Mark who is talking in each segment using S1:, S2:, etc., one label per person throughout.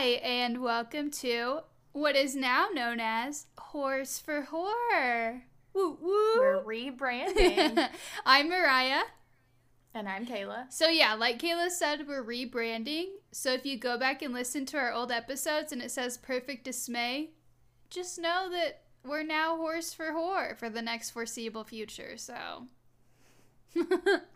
S1: Hi, and welcome to what is now known as Whores for Horror. Woo woo.
S2: We're rebranding.
S1: I'm Mariah.
S2: and I'm Kayla.
S1: So, yeah, like Kayla said, we're rebranding. So, if you go back and listen to our old episodes and it says Perfect Dismay, just know that we're now Whores for Horror for the next foreseeable future. So,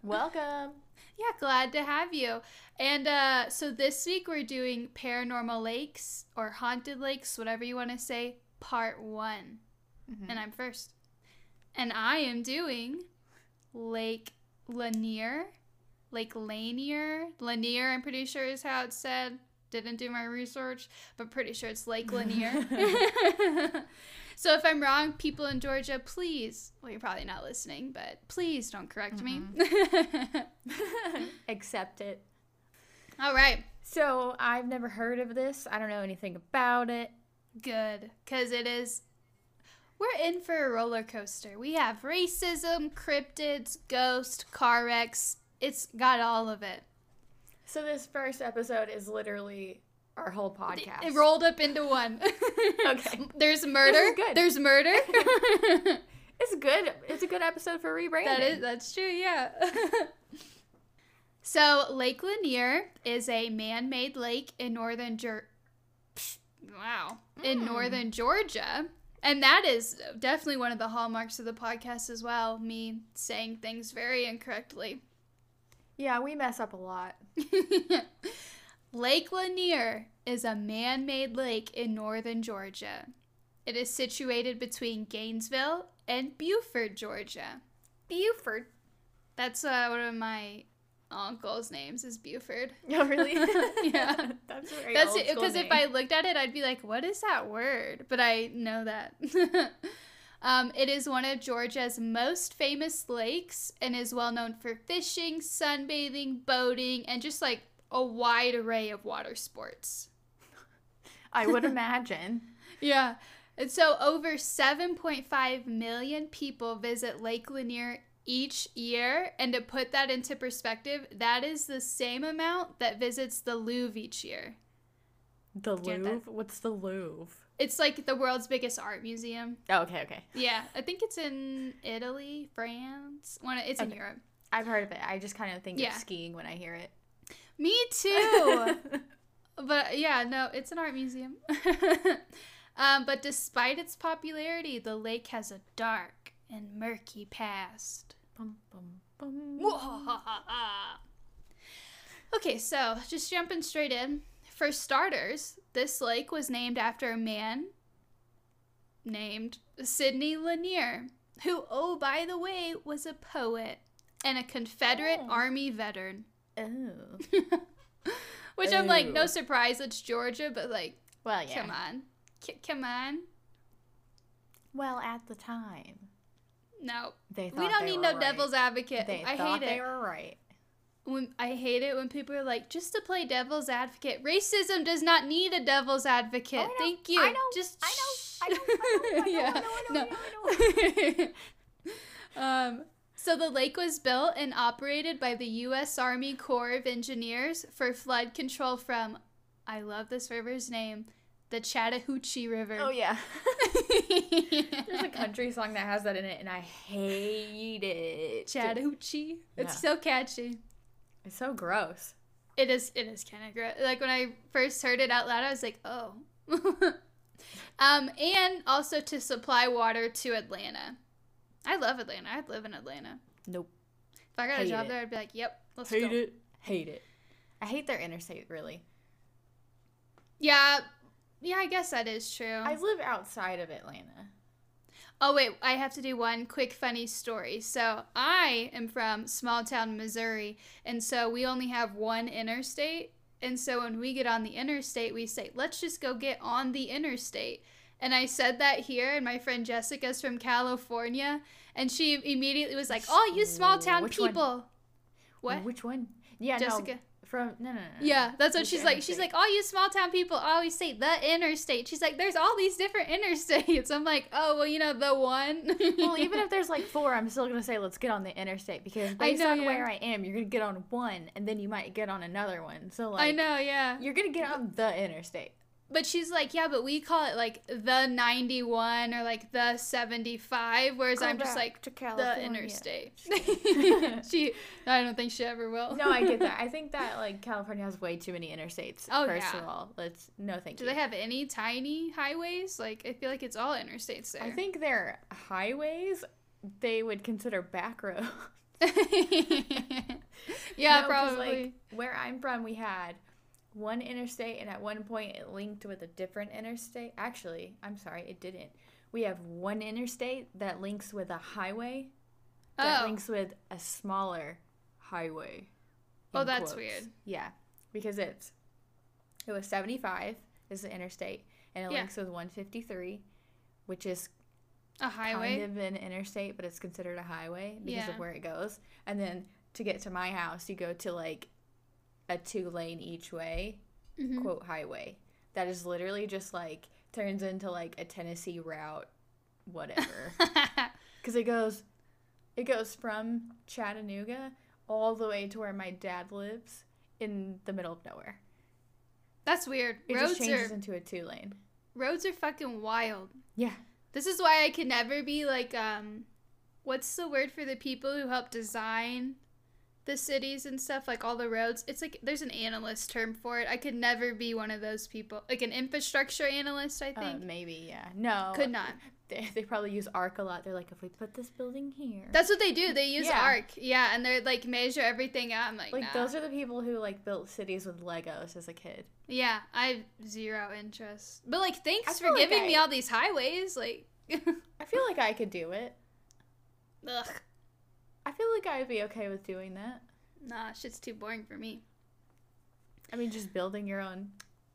S2: Welcome.
S1: Yeah, glad to have you. And uh, so this week we're doing Paranormal Lakes or Haunted Lakes, whatever you want to say, part one. And I'm first. And I am doing Lake Lanier. Lake Lanier. Lanier, I'm pretty sure is how it's said. Didn't do my research, but pretty sure it's Lake Lanier. so if I'm wrong, people in Georgia, please, well, you're probably not listening, but please don't correct me.
S2: Accept it.
S1: All right.
S2: So I've never heard of this. I don't know anything about it.
S1: Good. Because it is. We're in for a roller coaster. We have racism, cryptids, ghosts, car wrecks. It's got all of it.
S2: So this first episode is literally our whole podcast.
S1: It rolled up into one.
S2: Okay.
S1: There's murder.
S2: Good.
S1: There's murder.
S2: It's good. It's a good episode for rebranding.
S1: that is that's true, yeah. so Lake Lanier is a man-made lake in northern Ger- Wow. In
S2: Mm.
S1: northern Georgia. And that is definitely one of the hallmarks of the podcast as well. Me saying things very incorrectly.
S2: Yeah, we mess up a lot.
S1: Lake Lanier is a man made lake in northern Georgia. It is situated between Gainesville and Beaufort, Georgia.
S2: Buford.
S1: That's uh, one of my uncle's names is Beaufort.
S2: Oh, really?
S1: Yeah.
S2: That's very
S1: That's
S2: old
S1: it. Because if. I looked at it, I'd be like, what is that word? But I know that. um, it is one of Georgia's most famous lakes and is well known for fishing, sunbathing, boating, and just like a wide array of water sports.
S2: I would imagine.
S1: Yeah. And so over 7.5 million people visit Lake Lanier each year. And to put that into perspective, that is the same amount that visits the Louvre each year.
S2: The Louvre? What's the Louvre?
S1: It's like the world's biggest art museum.
S2: Oh, okay, okay.
S1: Yeah, I think it's in Italy, France. One, it's in
S2: Okay.
S1: Europe.
S2: I've heard of it. I just kind of think
S1: Yeah.
S2: of skiing when I hear it.
S1: Me too. but yeah, no, it's an art museum. um, but despite its popularity, the lake has a dark and murky past.
S2: Bum, bum, bum.
S1: okay, so just jumping straight in. For starters, this lake was named after a man named Sidney Lanier, who, oh, by the way, was a poet and a Confederate
S2: Oh.
S1: Army veteran.
S2: Oh.
S1: Which I'm like, no surprise, it's Georgia, but like,
S2: Well, yeah.
S1: come on. C- come on.
S2: Well, at the time,
S1: No.
S2: they thought
S1: We don't
S2: they
S1: need no
S2: right.
S1: devil's advocate.
S2: They
S1: I
S2: thought
S1: hate
S2: they
S1: it.
S2: were right.
S1: When I hate it when people are like, just to play devil's advocate. Racism does not need a devil's advocate.
S2: Oh.
S1: Thank you.
S2: I know.
S1: Just
S2: I know. I know. I know. I know.
S1: yeah.
S2: I know. I know. I know. I know.
S1: um, so the lake was built and operated by the U.S. Army Corps of Engineers for flood control from, I love this river's name, the Chattahoochee River.
S2: Oh yeah. There's a country song that has that in it, and I hate it.
S1: Chattahoochee. It's
S2: Yeah.
S1: so catchy.
S2: It's so gross.
S1: It is. It is kind of gross. Like when I first heard it out loud, I was like, oh. um, and also to supply water to Atlanta. I love Atlanta. I'd live in Atlanta.
S2: Nope.
S1: If I got
S2: Hate
S1: a job
S2: it.
S1: there, I'd be like, yep, let's
S2: Hate
S1: go.
S2: it. Hate it. I hate their interstate. Really.
S1: Yeah, yeah. I guess that is true.
S2: I live outside of Atlanta.
S1: Oh wait, I have to do one quick funny story. So I am from small town Missouri, and so we only have one interstate. And so when we get on the interstate, we say, "Let's just go get on the interstate." And I said that here, and my friend Jessica's from California, and she immediately was like, "Oh, you small town
S2: Which one?
S1: people." What?
S2: Which one? Yeah,
S1: Jessica.
S2: no. From no no no.
S1: Yeah, that's what
S2: Which
S1: she's like. She's like, all you small town people always say the interstate. She's like, there's all these different interstates. I'm like, oh well, you know the one.
S2: well, even if there's like four, I'm still gonna say let's get on the interstate because
S1: I
S2: based
S1: know,
S2: on
S1: yeah.
S2: where I am, you're gonna get on one, and then you might get on another one. So like,
S1: I know, yeah.
S2: you're gonna get on the interstate.
S1: But she's like, yeah, but we call it like the 91 or like the 75, whereas
S2: Go
S1: I'm just like
S2: to
S1: the interstate. she, I don't think she ever will.
S2: No, I get that. I think that like California has way too many interstates.
S1: Oh,
S2: first
S1: yeah.
S2: of all, let's no thank
S1: Do
S2: you.
S1: Do they have any tiny highways? Like, I feel like it's all interstates there.
S2: I think their highways they would consider back roads.
S1: yeah,
S2: No,
S1: probably.
S2: Like, where I'm from, we had one interstate, and at one point it linked with a different interstate. Actually, I'm sorry, it didn't. We have one interstate that links with a highway that
S1: oh,
S2: links with a smaller highway.
S1: Oh, that's
S2: quotes.
S1: weird.
S2: Yeah, because it's it was 75 is the interstate, and it
S1: Yeah.
S2: links with 153, which is
S1: a highway.
S2: kind of an interstate, but it's considered a highway because
S1: Yeah.
S2: of where it goes. And then to get to my house, you go to like a two lane each way,
S1: Mhm.
S2: quote, highway. That is literally just like turns into like a Tennessee route, whatever. Because it goes, it goes from Chattanooga all the way to where my dad lives in the middle of nowhere.
S1: that's weird.
S2: It
S1: roads
S2: just changes
S1: are
S2: into a two lane.
S1: roads are fucking wild.
S2: Yeah.
S1: This is why I can never be like um what's the word for the people who help design the cities and stuff like all the roads? It's like there's an analyst term for it. I could never be one of those people. Like an infrastructure analyst, I
S2: Uh,
S1: think.
S2: maybe, yeah. No.
S1: could not.
S2: They, they probably use ARC a lot. They're like, if we put this building here.
S1: That's what they do. They use
S2: Yeah.
S1: ARC. Yeah, and they're like measure everything out. I'm like,
S2: like
S1: nah.
S2: those are the people who like built cities with Legos as a kid.
S1: Yeah, I have zero interest. But like thanks for
S2: like
S1: giving me all these highways. Like
S2: I feel like I could do it.
S1: Ugh.
S2: I feel like I would be okay with doing that.
S1: Nah, shit's too boring for me.
S2: I mean, just building your own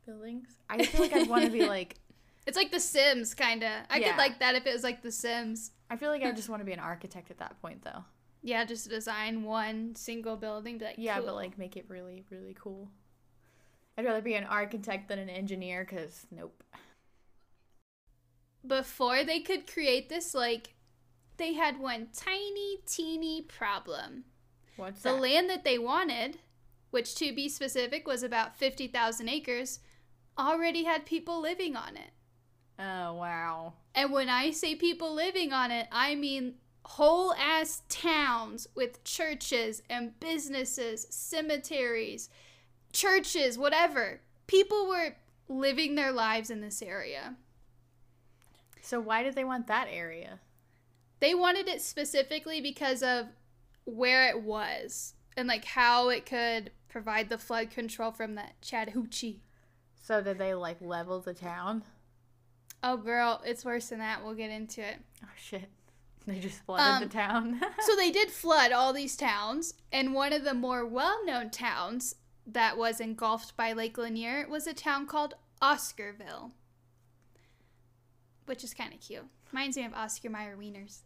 S2: buildings. I feel like I'd want to be like.
S1: It's like The Sims, kind of. I
S2: Yeah.
S1: could like that if it was like The Sims.
S2: I feel like I just want to be an architect at that point, though.
S1: Yeah, just design one single building. Be like,
S2: Yeah,
S1: cool.
S2: but like make it really, really cool. I'd rather be an architect than an engineer, cause nope.
S1: before they could create this, like, they had one tiny, teeny problem.
S2: What's
S1: The
S2: that?
S1: land that they wanted, which to be specific was about 50,000 acres, already had people living on it.
S2: oh wow.
S1: And when I say people living on it, I mean whole ass towns with churches and businesses, cemeteries, churches, whatever. People were living their lives in this area.
S2: So why did they want that area?
S1: They wanted it specifically because of where it was and like how it could provide the flood control from the Chattahoochee.
S2: So did they like level the town?
S1: Oh, girl, it's worse than that. We'll get into it.
S2: Oh shit. They just flooded
S1: Um,
S2: the town.
S1: so they did flood all these towns, and one of the more well-known towns that was engulfed by Lake Lanier was a town called Oscarville, which is kind of cute. Reminds me of Oscar Mayer wieners.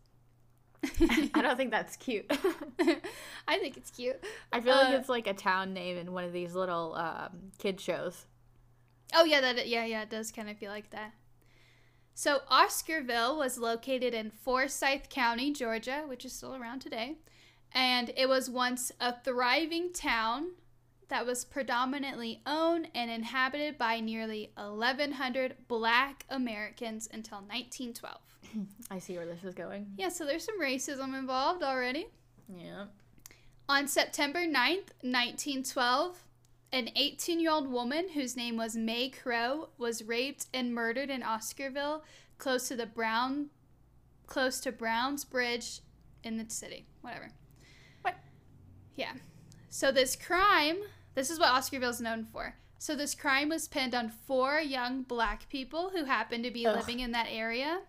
S2: I don't think that's cute.
S1: I think it's cute.
S2: I feel like
S1: Uh,
S2: it's like a town name in one of these little um, kid shows.
S1: Oh yeah, that yeah yeah it does kind of feel like that. So Oscarville was located in Forsyth County, Georgia, which is still around today, and it was once a thriving town that was predominantly owned and inhabited by nearly 1,100 Black Americans until 1912.
S2: I see where this is going.
S1: Yeah, so there's some racism involved already.
S2: Yeah.
S1: On September 9th, 1912, an 18 year old woman whose name was Mae Crow was raped and murdered in Oscarville, close to the Brown, close to Brown's Bridge in the city. Whatever.
S2: What?
S1: Yeah. So this crime, this is what Oscarville is known for. So this crime was pinned on four young black people who happened to be
S2: Ugh.
S1: living in that area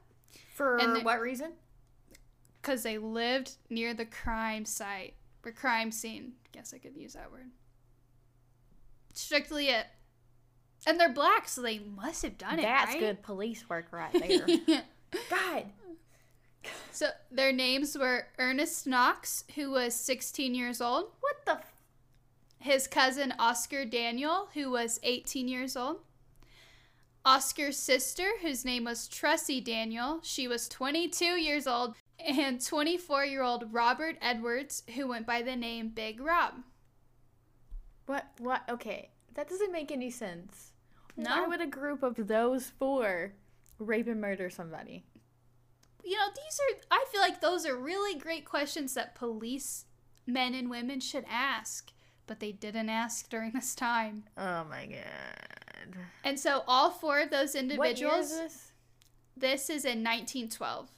S2: For
S1: And
S2: what reason?
S1: because they lived near the crime site or crime scene. Guess I could use that word. Strictly it. And they're black, so they must have done it.
S2: That's
S1: right?
S2: good police work right there. God.
S1: so their names were Ernest Knox, who was 16 years old,
S2: What the? F-
S1: his cousin Oscar Daniel, who was 18 years old. Oscar's sister, whose name was Tressie Daniel, she was 22 years old, and 24 year old Robert Edwards, who went by the name Big Rob.
S2: What? What? Okay, that doesn't make any sense.
S1: No.
S2: Why would a group of those four rape and murder somebody?
S1: You know, these are, I feel like those are really great questions that police men and women should ask, but they didn't ask during this time.
S2: Oh my god.
S1: And so all four of those individuals,
S2: is this?
S1: this is in 1912.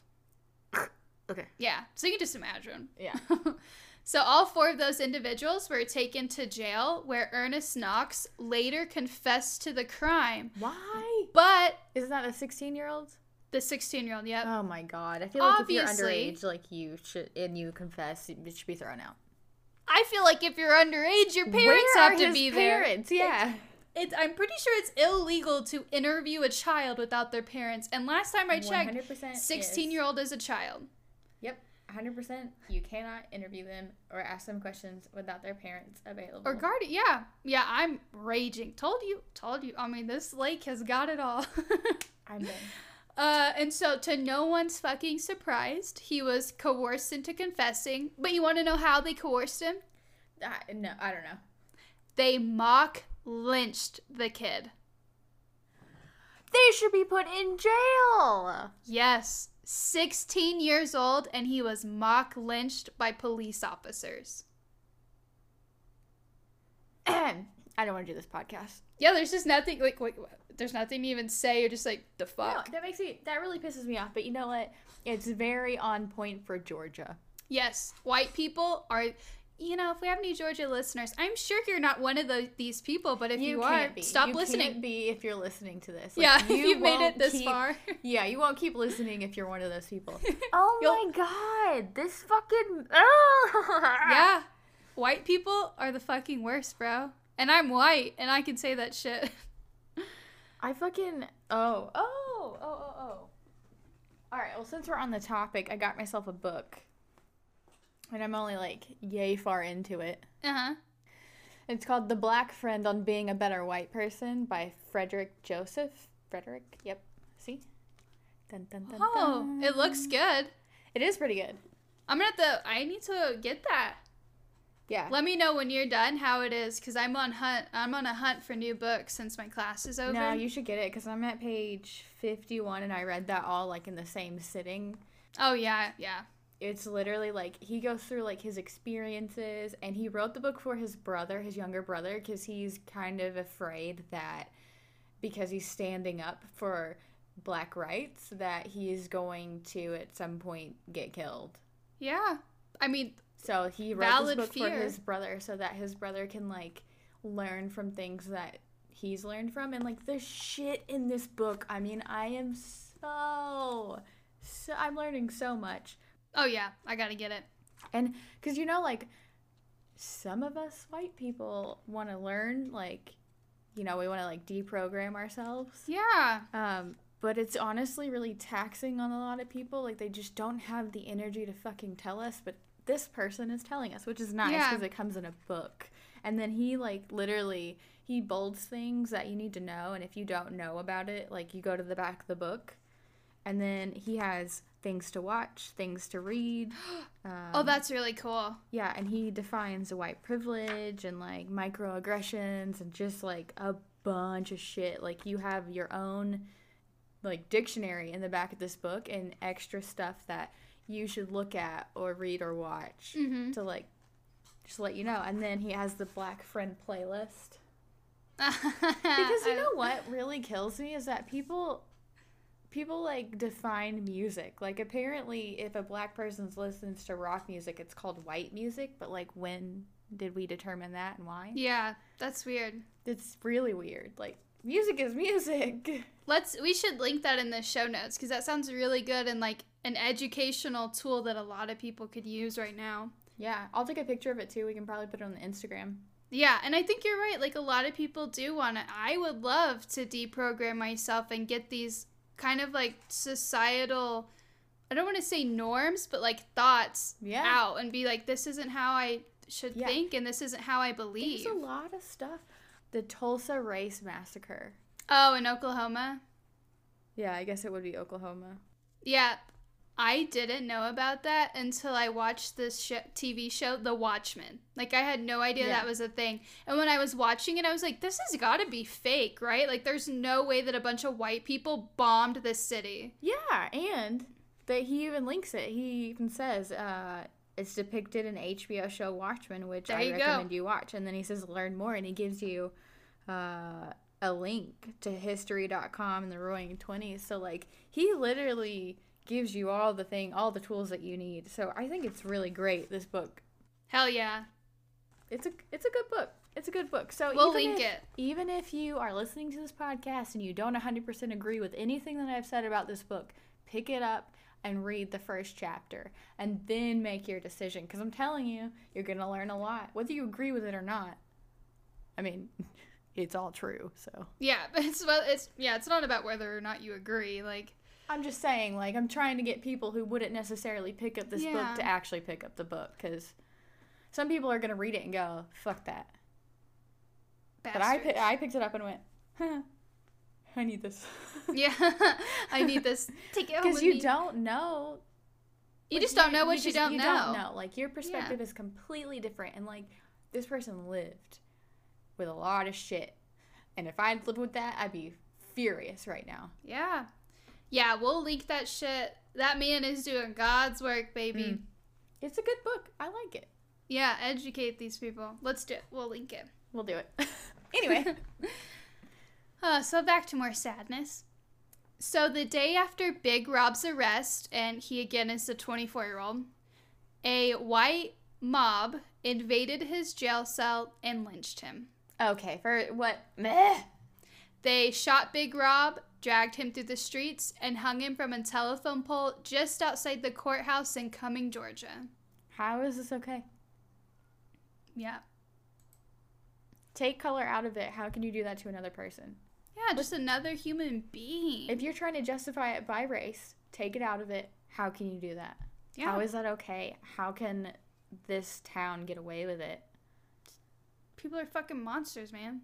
S2: Okay.
S1: Yeah, so you can just imagine.
S2: Yeah.
S1: so all four of those individuals were taken to jail where Ernest Knox later confessed to the crime.
S2: Why?
S1: But
S2: Isn't that a 16 year old?
S1: the 16 year old, yep.
S2: Oh my god. I feel like
S1: Obviously.
S2: if you're underage, like you should, and you confess, it should be thrown out.
S1: I feel like if you're underage, your parents
S2: Where
S1: have to be
S2: parents? Yeah.
S1: I'm pretty sure it's illegal to interview a child without their parents. And last time I checked,
S2: 100%
S1: 16 year old is a child.
S2: Yep. 100%. You cannot interview them or ask them questions without their parents available.
S1: Or guardian, yeah. Yeah, I'm raging. Told you, told you. I mean, this lake has got it all.
S2: I'm done.
S1: Uh, and so, to no one's fucking surprised, he was coerced into confessing. But you want to know how they coerced him?
S2: I, no, I don't know.
S1: They mock lynched the kid.
S2: They should be put in jail.
S1: Yes, 16 years old, and he was mock lynched by police officers.
S2: I don't want to do this podcast.
S1: Yeah, there's just nothing like wait, there's nothing to even say. You're just like the fuck.
S2: No, that makes me that really pisses me off. But you know what? It's very on point for Georgia.
S1: Yes, white people are. You know, if we have any Georgia listeners, I'm sure you're not one of the, these people. But if you, are,
S2: can't be.
S1: stop
S2: You
S1: listening.
S2: Be if you're listening to this.
S1: yeah,
S2: you
S1: you've made it this
S2: keep-
S1: far.
S2: Yeah, you won't keep listening if you're one of those people. oh
S1: You'll-
S2: my god, this fucking. Oh.
S1: yeah, white people are the fucking worst, bro. And I'm white, and I can say that shit.
S2: I fucking. Oh, oh, oh, oh, oh. All right. Well, since we're on the topic, I got myself a book, and I'm only like yay far into it.
S1: Uh huh.
S2: It's called "The Black Friend on Being a Better White Person" by Frederick Joseph. Frederick. Yep. See. Dun, dun, dun,
S1: Oh, it looks good.
S2: It is pretty good.
S1: I'm gonna have to. I need to get that.
S2: Yeah.
S1: Let me know when you're done how it is, cause I'm on hunt. I'm on a hunt for new books since my class is over.
S2: No, you should get it because I'm at page 51 and I read that all like in the same sitting.
S1: oh yeah, yeah.
S2: It's literally like he goes through like his experiences and he wrote the book for his brother, his younger brother, because he's kind of afraid that because he's standing up for black rights that he's going to at some point get killed.
S1: Yeah. I mean,
S2: So he wrote this book
S1: fear.
S2: for his brother so that his brother can like learn from things that he's learned from and like the shit in this book. I mean, I am so so I'm learning so much.
S1: Oh yeah, I gotta get it.
S2: And cuz you know like some of us white people want to learn like you know, we want to like deprogram ourselves.
S1: Yeah.
S2: Um but it's honestly really taxing on a lot of people. Like they just don't have the energy to fucking tell us, but this person is telling us, which is nice
S1: Yeah.
S2: because it comes in a book. And then he like literally he bolds things that you need to know, and if you don't know about it, like you go to the back of the book, and then he has things to watch, things to read. Um,
S1: Oh, that's really cool.
S2: yeah, and he defines white privilege and like microaggressions and just like a bunch of shit. Like you have your own like dictionary in the back of this book and extra stuff that you should look at or read or watch
S1: Mm-hmm.
S2: to like just let you know. And then he has the Black Friend playlist.
S1: because
S2: Because you know what really kills me is that people people like define music. Like apparently if a black person listens to rock music it's called white music, but like when did we determine that and why?
S1: Yeah, that's weird.
S2: It's really weird. Like music is music.
S1: Let's we should link that in the show notes because that sounds really good and like an educational tool that a lot of people could use right now.
S2: Yeah, I'll take a picture of it too. We can probably put it on the Instagram.
S1: Yeah, and I think you're right. Like a lot of people do want to. I would love to deprogram myself and get these kind of like societal. I don't want to say norms, but like thoughts
S2: Yeah.
S1: out and be like, this isn't how I should
S2: Yeah.
S1: think, and this isn't how I believe.
S2: There's a lot of stuff. The Tulsa Race Massacre.
S1: Oh, in Oklahoma.
S2: Yeah, I guess it would be Oklahoma.
S1: Yeah, I didn't know about that until I watched this sh- TV show, The Watchmen. Like, I had no idea
S2: Yeah.
S1: that was a thing. And when I was watching it, I was like, this has got to be fake, right? Like, there's no way that a bunch of white people bombed this city.
S2: Yeah, and that he even links it. He even says uh, it's depicted in HBO show Watchmen, which
S1: There
S2: I
S1: you go.
S2: recommend you watch. And then he says learn more, and he gives you uh, a link to history.com and the Roaring Twenties. So like he literally gives you all the thing, all the tools that you need. So I think it's really great. This book.
S1: Hell yeah.
S2: It's a it's a good book. It's a good book. So
S1: We'll
S2: even
S1: link
S2: if-
S1: it.
S2: Even if you are listening to this podcast and you don't 100% agree with anything that I've said about this book, pick it up and read the first chapter and then make your decision because I'm telling you, you're going to learn a lot whether you agree with it or not. I mean, it's all true. So,
S1: Yeah, but it's well, it's yeah, it's not about whether or not you agree. Like,
S2: I'm just saying like I'm trying to get people who wouldn't necessarily pick up this
S1: Yeah.
S2: book to actually pick up the book cuz some people are going to read it and go, "Fuck that." But I I picked it up and went, huh, I need this.
S1: yeah, I need this. Take it
S2: Because you
S1: me.
S2: don't know.
S1: You
S2: like,
S1: just don't know what you,
S2: just-
S1: don't, know.
S2: don't know. Like your perspective is completely different, and like this person lived with a lot of shit, and if I'd lived with that, I'd be furious right now.
S1: Yeah, yeah. We'll link that shit. That man is doing God's work, baby.
S2: Mm. It's a good book. I like it.
S1: Yeah, educate these people. Let's do it. We'll link it.
S2: We'll do it. anyway,
S1: Uh, so back to more sadness. So the day after Big Rob's arrest, and he again is the 24 year old, a white mob invaded his jail cell and lynched him.
S2: okay. For what? Meh.
S1: They shot Big Rob, dragged him through the streets, and hung him from a telephone pole just outside the courthouse in Cumming, Georgia.
S2: How is this okay?
S1: Yeah.
S2: Take color out of it. How can you do that to another person?
S1: Yeah, just another human being.
S2: If you're trying to justify it by race, take it out of it. How can you do that?
S1: yeah.
S2: How is that okay? How can this town get away with it?
S1: People are fucking monsters, man.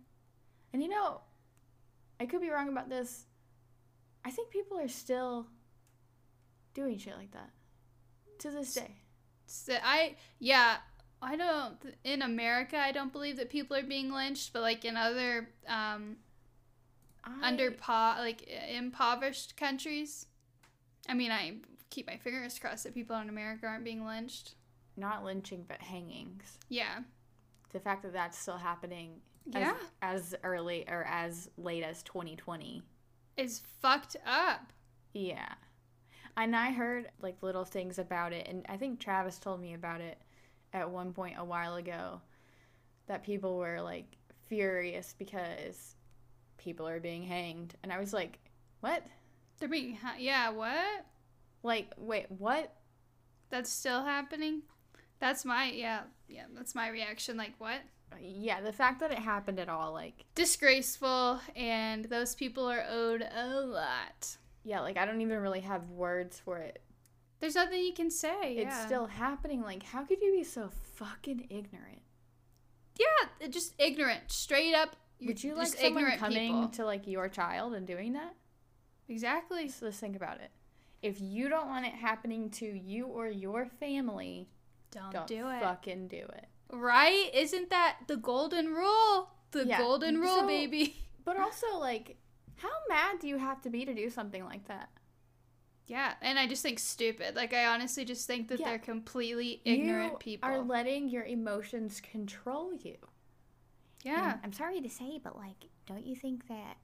S2: And you know, I could be wrong about this. I think people are still doing shit like that to this day.
S1: So I yeah, I don't in America I don't believe that people are being lynched, but like in other um
S2: I,
S1: under po- like impoverished countries. I mean, I keep my fingers crossed that people in America aren't being lynched.
S2: not lynching but hangings.
S1: Yeah.
S2: The fact that that's still happening
S1: Yeah.
S2: as, as early or as late as 2020.
S1: is fucked up.
S2: Yeah. And I heard like little things about it and I think Travis told me about it at one point a while ago that people were like furious because people are being hanged and I was like, "What?
S1: They're being ha- yeah, what?
S2: Like, wait, what?
S1: That's still happening? That's my yeah, yeah, that's my reaction like what?
S2: Yeah, the fact that it happened at all like
S1: Disgraceful and those people are owed a lot.
S2: yeah, like I don't even really have words for it.
S1: There's nothing you can say.
S2: It's
S1: yeah.
S2: still happening. Like, how could you be so fucking ignorant?
S1: Yeah, just ignorant, straight up.
S2: Would you like someone coming
S1: people.
S2: to like your child and doing that?
S1: Exactly.
S2: So let's think about it. If you don't want it happening to you or your family,
S1: Don't,
S2: don't
S1: do it.
S2: fucking do it.
S1: Right? Isn't that the golden rule? The
S2: Yeah,
S1: golden rule,
S2: so-
S1: baby.
S2: But also, like, how mad do you have to be to do something like that?
S1: Yeah, and I just think stupid. Like I honestly just think that
S2: Yeah.
S1: they're completely ignorant
S2: you
S1: people.
S2: are letting your emotions control you.
S1: yeah.
S2: And I'm sorry to say, but like, don't you think that,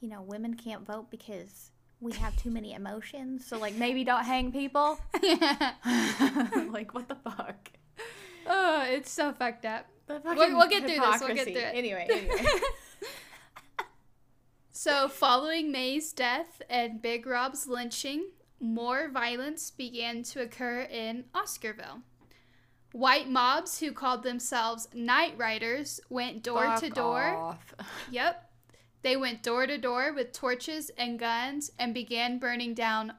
S2: you know, women can't vote because we have too many emotions? So like, maybe don't hang people.
S1: yeah.
S2: like, what the fuck?
S1: Oh, it's so fucked up. We'll- we'll get through this, we'll get through it.
S2: Anyway, anyway.
S1: So, following Mae's death and Big Rob's lynching, more violence began to occur in Oscarville. White mobs who called themselves Night Riders went door to door.
S2: off.
S1: Yep. They went door to door with torches and guns and began burning down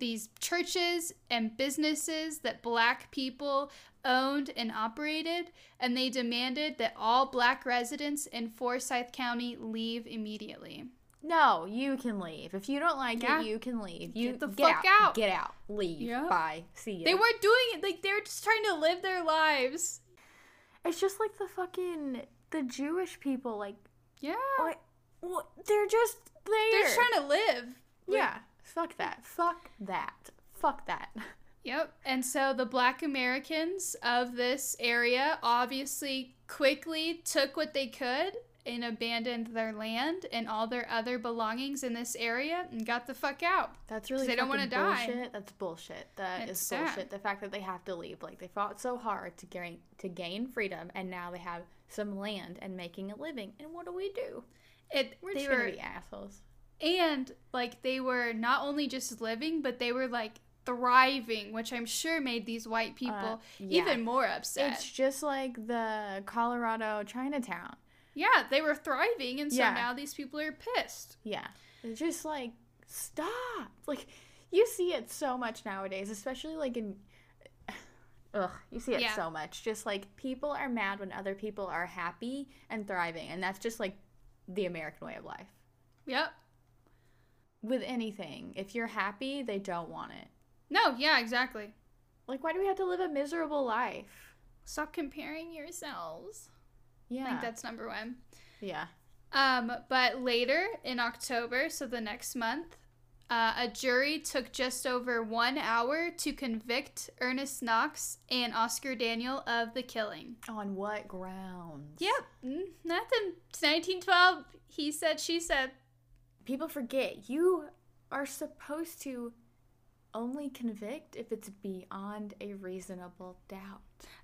S1: these churches and businesses that black people owned and operated, and they demanded that all black residents in Forsyth County leave immediately.
S2: No, you can leave. If you don't like
S1: Yeah.
S2: it, you can leave. You
S1: Get the
S2: get
S1: fuck
S2: out.
S1: out.
S2: Get out. Leave.
S1: Yeah.
S2: Bye. See ya.
S1: They weren't doing it like they were just trying to live their lives.
S2: It's just like the fucking the Jewish people. Like,
S1: Yeah.
S2: what? what they're just there.
S1: They're just trying to live.
S2: Yeah. Fuck that. Fuck that. Fuck that.
S1: Yep. And so the black Americans of this area obviously quickly took what they could and abandoned their land and all their other belongings in this area and got the fuck out.
S2: That's really
S1: they don't wanna die.
S2: That's bullshit. That is
S1: It's sad.
S2: bullshit. The fact that they have to leave, like they fought so hard to gain to gain freedom, and now they have some land and making a living. And what do we do?
S1: It
S2: We're
S1: they
S2: just
S1: were
S2: assholes.
S1: And like they were not only just living, but they were like thriving, which I'm sure made these white people
S2: Uh, yeah.
S1: even more upset.
S2: It's just like the Colorado Chinatown.
S1: yeah, they were thriving, and so
S2: Yeah.
S1: now these people are pissed.
S2: Yeah. It's just like stop. Like you see it so much nowadays, especially like in Ugh, you see it
S1: Yeah.
S2: so much. Just like people are mad when other people are happy and thriving, and that's just like the American way of life.
S1: Yep.
S2: With anything, if you're happy, they don't want it.
S1: No, yeah, exactly.
S2: Like why do we have to live a miserable life?
S1: Stop comparing yourselves. I
S2: Yeah.
S1: think that's number one.
S2: yeah.
S1: Um, but later in October, so the next month, uh, a jury took just over one hour to convict Ernest Knox and Oscar Daniel of the killing.
S2: On what grounds?
S1: Yep, mm, nothing. It's 1912. He said, she said.
S2: People forget you are supposed to only convict if it's beyond a reasonable doubt.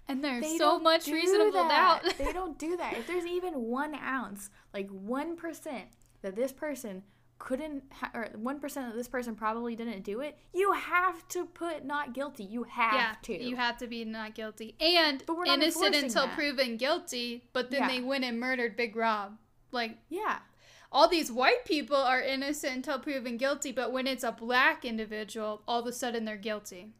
S1: And there's
S2: They
S1: so much reasonable
S2: that.
S1: doubt.
S2: they don't do that. If there's even one ounce, like one percent, that this person couldn't, ha- or one percent that this person probably didn't do it, you have to put not guilty. You have
S1: yeah,
S2: to.
S1: you have to be not guilty and
S2: But we're not
S1: innocent until
S2: that.
S1: proven guilty. But then
S2: Yeah.
S1: they went and murdered Big Rob. Like
S2: yeah.
S1: All these white people are innocent until proven guilty, but when it's a black individual, all of a sudden they're guilty.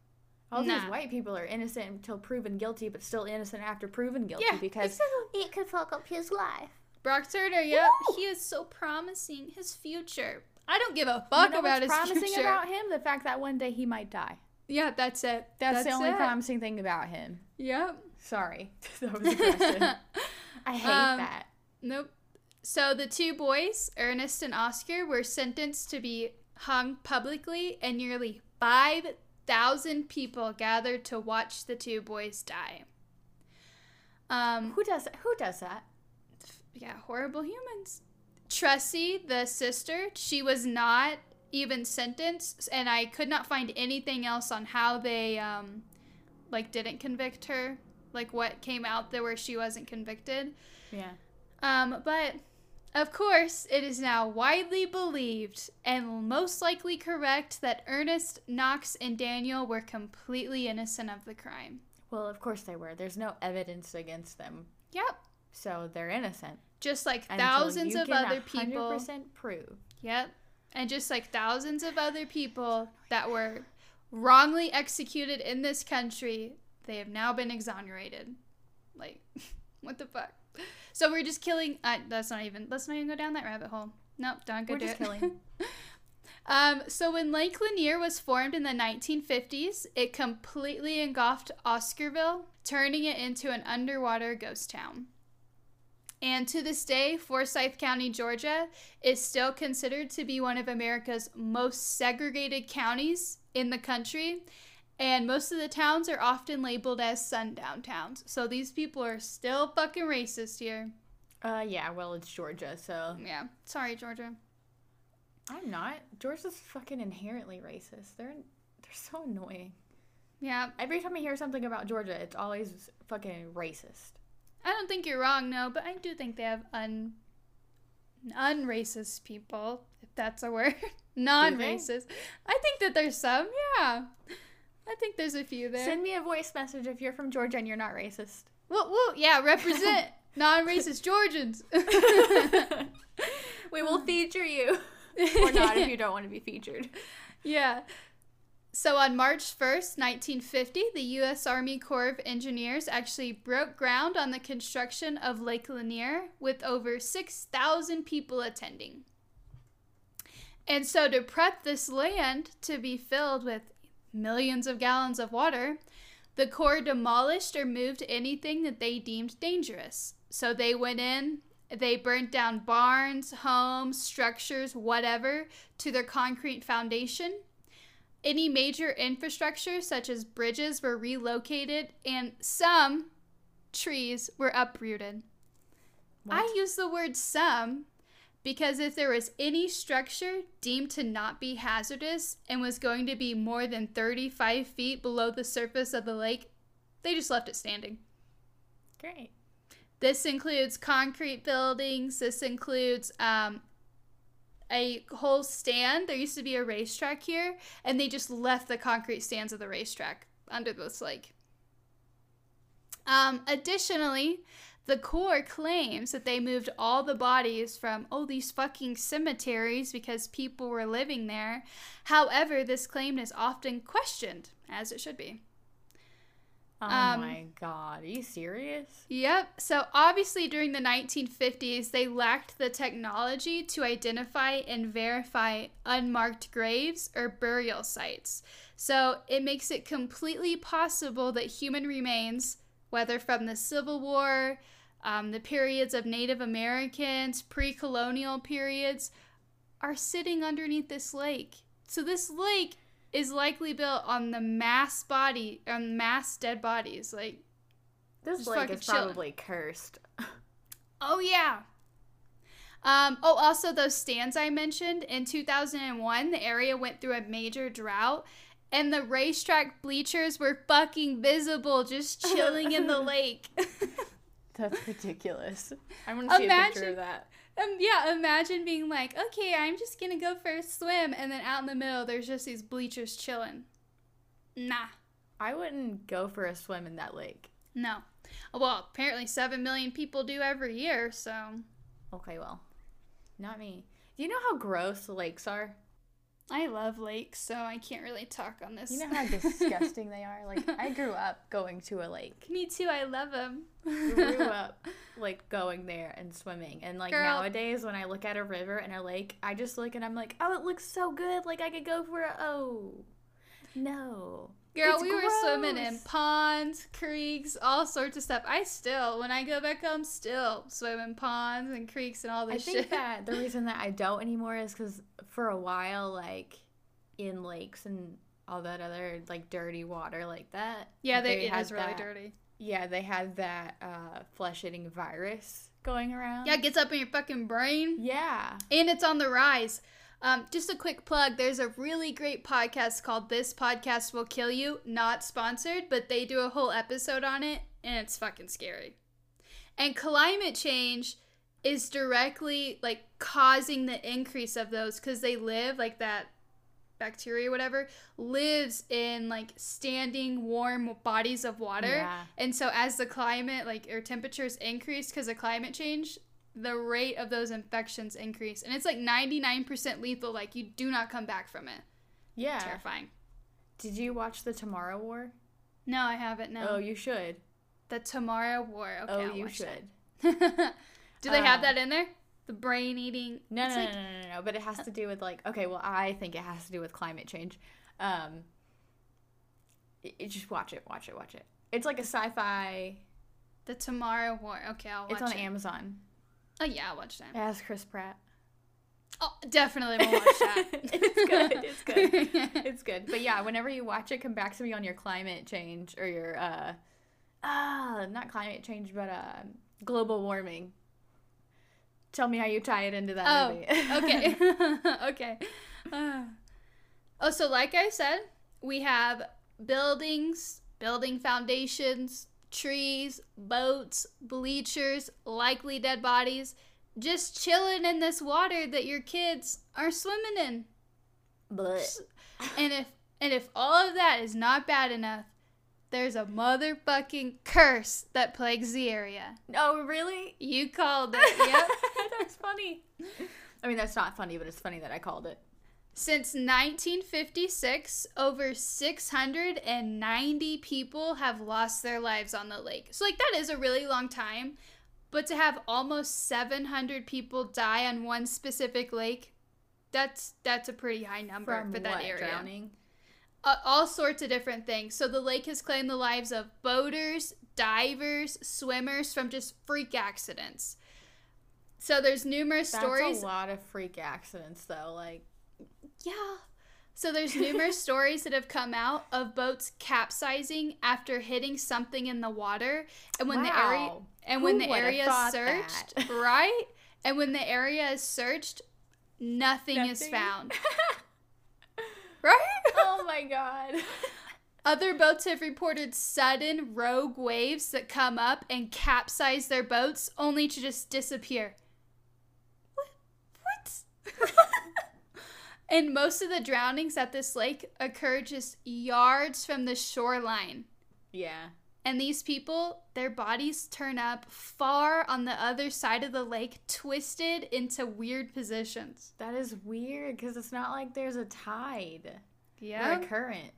S2: All these white people are innocent until proven guilty, but still innocent after proven guilty
S1: Yeah,
S2: because
S1: exactly.
S2: it could fuck up his life.
S1: Brock Turner, yep,
S2: Woo!
S1: he is so promising. His future. I don't give a
S2: You
S1: fuck
S2: know
S1: about
S2: what's
S1: his
S2: promising
S1: future.
S2: about him? The fact that one day he might die.
S1: yeah, that's it.
S2: That's, the only
S1: it.
S2: promising thing about him.
S1: Yep.
S2: Sorry, that was aggressive. I hate
S1: Um,
S2: that.
S1: Nope. So the two boys, Ernest and Oscar, were sentenced to be hung publicly, and nearly 5,000 people gathered to watch the two boys die. Um,
S2: Who does who does that?
S1: yeah, horrible humans. Tressie, the sister, she was not even sentenced, and I could not find anything else on how they, um, like, didn't convict her. Like, what came out there where she wasn't convicted.
S2: Yeah.
S1: Um, but of course, it is now widely believed and most likely correct that Ernest, Knox, and Daniel were completely innocent of the crime.
S2: Well, of course they were. There's no evidence against them,
S1: Yep.
S2: so they're innocent.
S1: Just like thousands of other people.
S2: 100% prove.
S1: Yep. And just like thousands of other people that were wrongly executed in this country, they have now been exonerated. Like, what the fuck? So we're just killing. Uh, that's not even. Let's not even go down that rabbit hole. Nope, don't go
S2: We're
S1: do
S2: just
S1: it.
S2: killing.
S1: um, so when Lake Lanier was formed in the 1950s, it completely engulfed Oscarville, turning it into an underwater ghost town. And to this day, Forsyth County, Georgia, is still considered to be one of America's most segregated counties in the country. And most of the towns are often labeled as sundown towns. So these people are still fucking racist here.
S2: Uh, yeah. Well, it's Georgia, so
S1: Yeah. Sorry, Georgia.
S2: I'm not. Georgia's fucking inherently racist. They're they're so annoying.
S1: Yeah.
S2: Every time I hear something about Georgia, it's always fucking racist.
S1: I don't think you're wrong, no, but I do think they have un unracist people, if that's a word. Non-racist. I think that there's some, yeah. I think there's a few there.
S2: Send me a voice message if you're from Georgia and you're not racist.
S1: Woo, woo, yeah, represent non-racist Georgians.
S2: we will feature you. or not if you don't want to be featured.
S1: yeah. So on March 1st, 1950, the U.S. Army Corps of Engineers actually broke ground on the construction of Lake Lanier with over 6,000 people attending. And so, to prep this land to be filled with millions of gallons of water, the Corps demolished or moved anything that they deemed dangerous. So, they went in, they burnt down barns, homes, structures, whatever, to their concrete foundation any major infrastructure, such as bridges, were relocated, and some trees were uprooted. What? I use the word some because if there was any structure deemed to not be hazardous and was going to be more than 35 feet below the surface of the lake, they just left it standing.
S2: Great.
S1: This includes concrete buildings. This includes um, a whole stand. There used to be a racetrack here, and they just left the concrete stands of the racetrack under this lake. Um, additionally, the Corps claims that they moved all the bodies from, oh, these fucking cemeteries because people were living there. However, this claim is often questioned, as it should be.
S2: Oh um, my god, are you serious?
S1: Yep. So obviously during the 1950s, they lacked the technology to identify and verify unmarked graves or burial sites. So it makes it completely possible that human remains, whether from the Civil War, um, the periods of Native Americans, pre colonial periods, are sitting underneath this lake. So this lake is likely built on the mass body on mass dead bodies. Like
S2: this lake is chilling. probably cursed.
S1: oh yeah. Um, oh, also those stands I mentioned in 2001, the area went through a major drought, and the racetrack bleachers were fucking visible, just chilling in the lake.
S2: That's ridiculous. I want to see Imagine, a picture of that.
S1: Um, yeah, imagine being like, okay, I'm just gonna go for a swim, and then out in the middle, there's just these bleachers chilling. Nah.
S2: I wouldn't go for a swim in that lake.
S1: No. Well, apparently 7 million people do every year, so.
S2: Okay, well, not me. Do you know how gross lakes are?
S1: I love lakes, so I can't really talk on this.
S2: You know how disgusting they are? Like, I grew up going to a lake.
S1: Me too, I love them.
S2: grew up, like, going there and swimming. And, like, Girl. nowadays, when I look at a river and a lake, I just look and I'm like, oh, it looks so good. Like, I could go for a, oh, no.
S1: Girl, it's we gross. were swimming in ponds, creeks, all sorts of stuff. I still, when I go back home, still swim in ponds and creeks and all this shit. I think
S2: that the reason that I don't anymore is because for a while, like in lakes and all that other like dirty water like that.
S1: Yeah, they, they it is really dirty.
S2: Yeah, they had that uh, flesh-eating virus going around.
S1: Yeah, it gets up in your fucking brain.
S2: Yeah,
S1: and it's on the rise. Um, just a quick plug there's a really great podcast called This Podcast Will Kill You. Not sponsored, but they do a whole episode on it, and it's fucking scary. And climate change is directly like causing the increase of those because they live like that bacteria whatever lives in like standing warm bodies of water yeah. and so as the climate like or temperatures increase because of climate change the rate of those infections increase. And it's like 99% lethal like you do not come back from it.
S2: Yeah.
S1: Terrifying.
S2: Did you watch the tomorrow war?
S1: No i haven't no.
S2: Oh you should.
S1: The tomorrow war. Okay
S2: oh I'll you should.
S1: Do they have that in there? The brain eating?
S2: No no, like, no no no no but it has to do with like okay well i think it has to do with climate change. Um it, it, just watch it watch it watch it. It's like a sci-fi
S1: the tomorrow war. Okay i'll watch
S2: it's on
S1: it.
S2: amazon
S1: Oh yeah, I'll watch that.
S2: Has Chris Pratt.
S1: Oh, definitely will watch that.
S2: it's good. It's good. it's good. But yeah, whenever you watch it, come back to me on your climate change or your uh, ah, not climate change, but uh, global warming. Tell me how you tie it into that
S1: oh,
S2: movie.
S1: okay. okay. Uh. Oh, so like I said, we have buildings, building foundations, trees, boats, bleachers, likely dead bodies, just chilling in this water that your kids are swimming in.
S2: But
S1: and if and if all of that is not bad enough, there's a motherfucking curse that plagues the area.
S2: Oh, really?
S1: You called it. Yep.
S2: that's funny. I mean, that's not funny, but it's funny that I called it.
S1: Since 1956, over 690 people have lost their lives on the lake. So, like, that is a really long time. But to have almost 700 people die on one specific lake, that's that's a pretty high number
S2: From
S1: for that
S2: what,
S1: area.
S2: Drowning.
S1: Uh, all sorts of different things. So the lake has claimed the lives of boaters, divers, swimmers from just freak accidents. So there's numerous
S2: That's
S1: stories.
S2: a lot of freak accidents, though. Like,
S1: Yeah. So there's numerous stories that have come out of boats capsizing after hitting something in the water, and when the area
S2: Wow.
S1: and
S2: Who
S1: when the area is searched,
S2: that?
S1: right? And when the area is searched, nothing, is found. right?
S2: oh my god.
S1: Other boats have reported sudden rogue waves that come up and capsize their boats only to just disappear. What? What? And most of the drownings at this lake occur just yards from the shoreline.
S2: yeah.
S1: And these people, their bodies turn up far on the other side of the lake, twisted into weird positions.
S2: That is weird because it's not like there's a tide
S1: Yeah.
S2: or a current.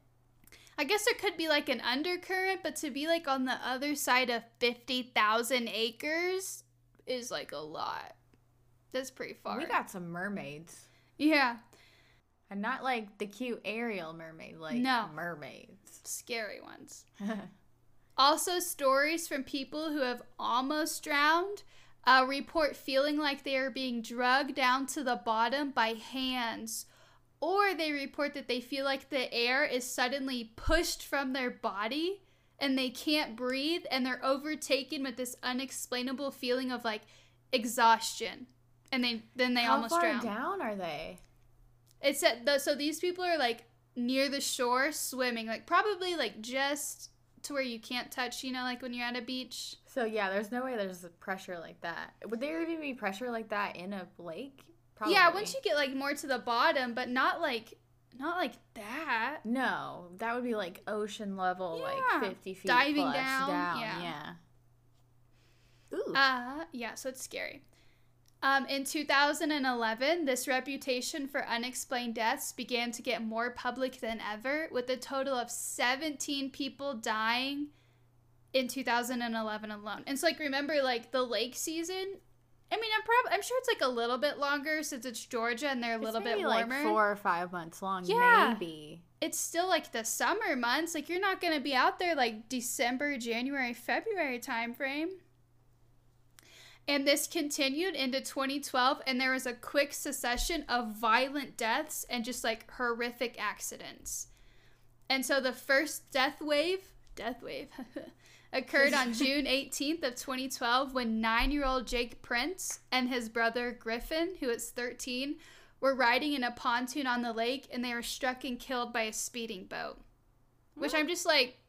S1: I guess there could be like an undercurrent, but to be like on the other side of 50,000 acres is like a lot. That's pretty far.
S2: We got some mermaids.
S1: yeah,
S2: And not like the cute Ariel mermaid, like
S1: No.
S2: mermaids.
S1: scary ones. Also, stories from people who have almost drowned uh, report feeling like they are being drugged down to the bottom by hands. Or they report that they feel like the air is suddenly pushed from their body and they can't breathe and they're overtaken with this unexplainable feeling of like exhaustion. And they then they
S2: How
S1: almost
S2: far
S1: drown.
S2: down are they?
S1: It's said the so these people are like near the shore swimming, like probably like just to where you can't touch, you know, like when you're at a beach.
S2: So yeah, there's no way there's pressure like that. Would there even be pressure like that in a lake?
S1: Yeah, once you get like more to the bottom, but not like not like that.
S2: No, that would be like ocean level,
S1: Yeah.
S2: like 50 feet
S1: Diving down,
S2: down.
S1: yeah.
S2: Yeah. Ooh.
S1: Uh yeah, so it's scary. Um, in 2011, this reputation for unexplained deaths began to get more public than ever, with a total of 17 people dying in 2011 alone. And so, like, remember, like the lake season. I mean, I'm probably I'm sure it's like a little bit longer since it's Georgia and they're a little bit warmer.
S2: like four or five months long,
S1: Yeah.
S2: maybe.
S1: it's still like the summer months. Like you're not gonna be out there like December, January, February time frame. And this continued into 2012, and there was a quick succession of violent deaths and just like horrific accidents. And so the first death wave, death wave, occurred on June 18th of 2012 when nine-year-old Jake Prince and his brother Griffin, who is 13, were riding in a pontoon on the lake and they were struck and killed by a speeding boat. Which I'm just like,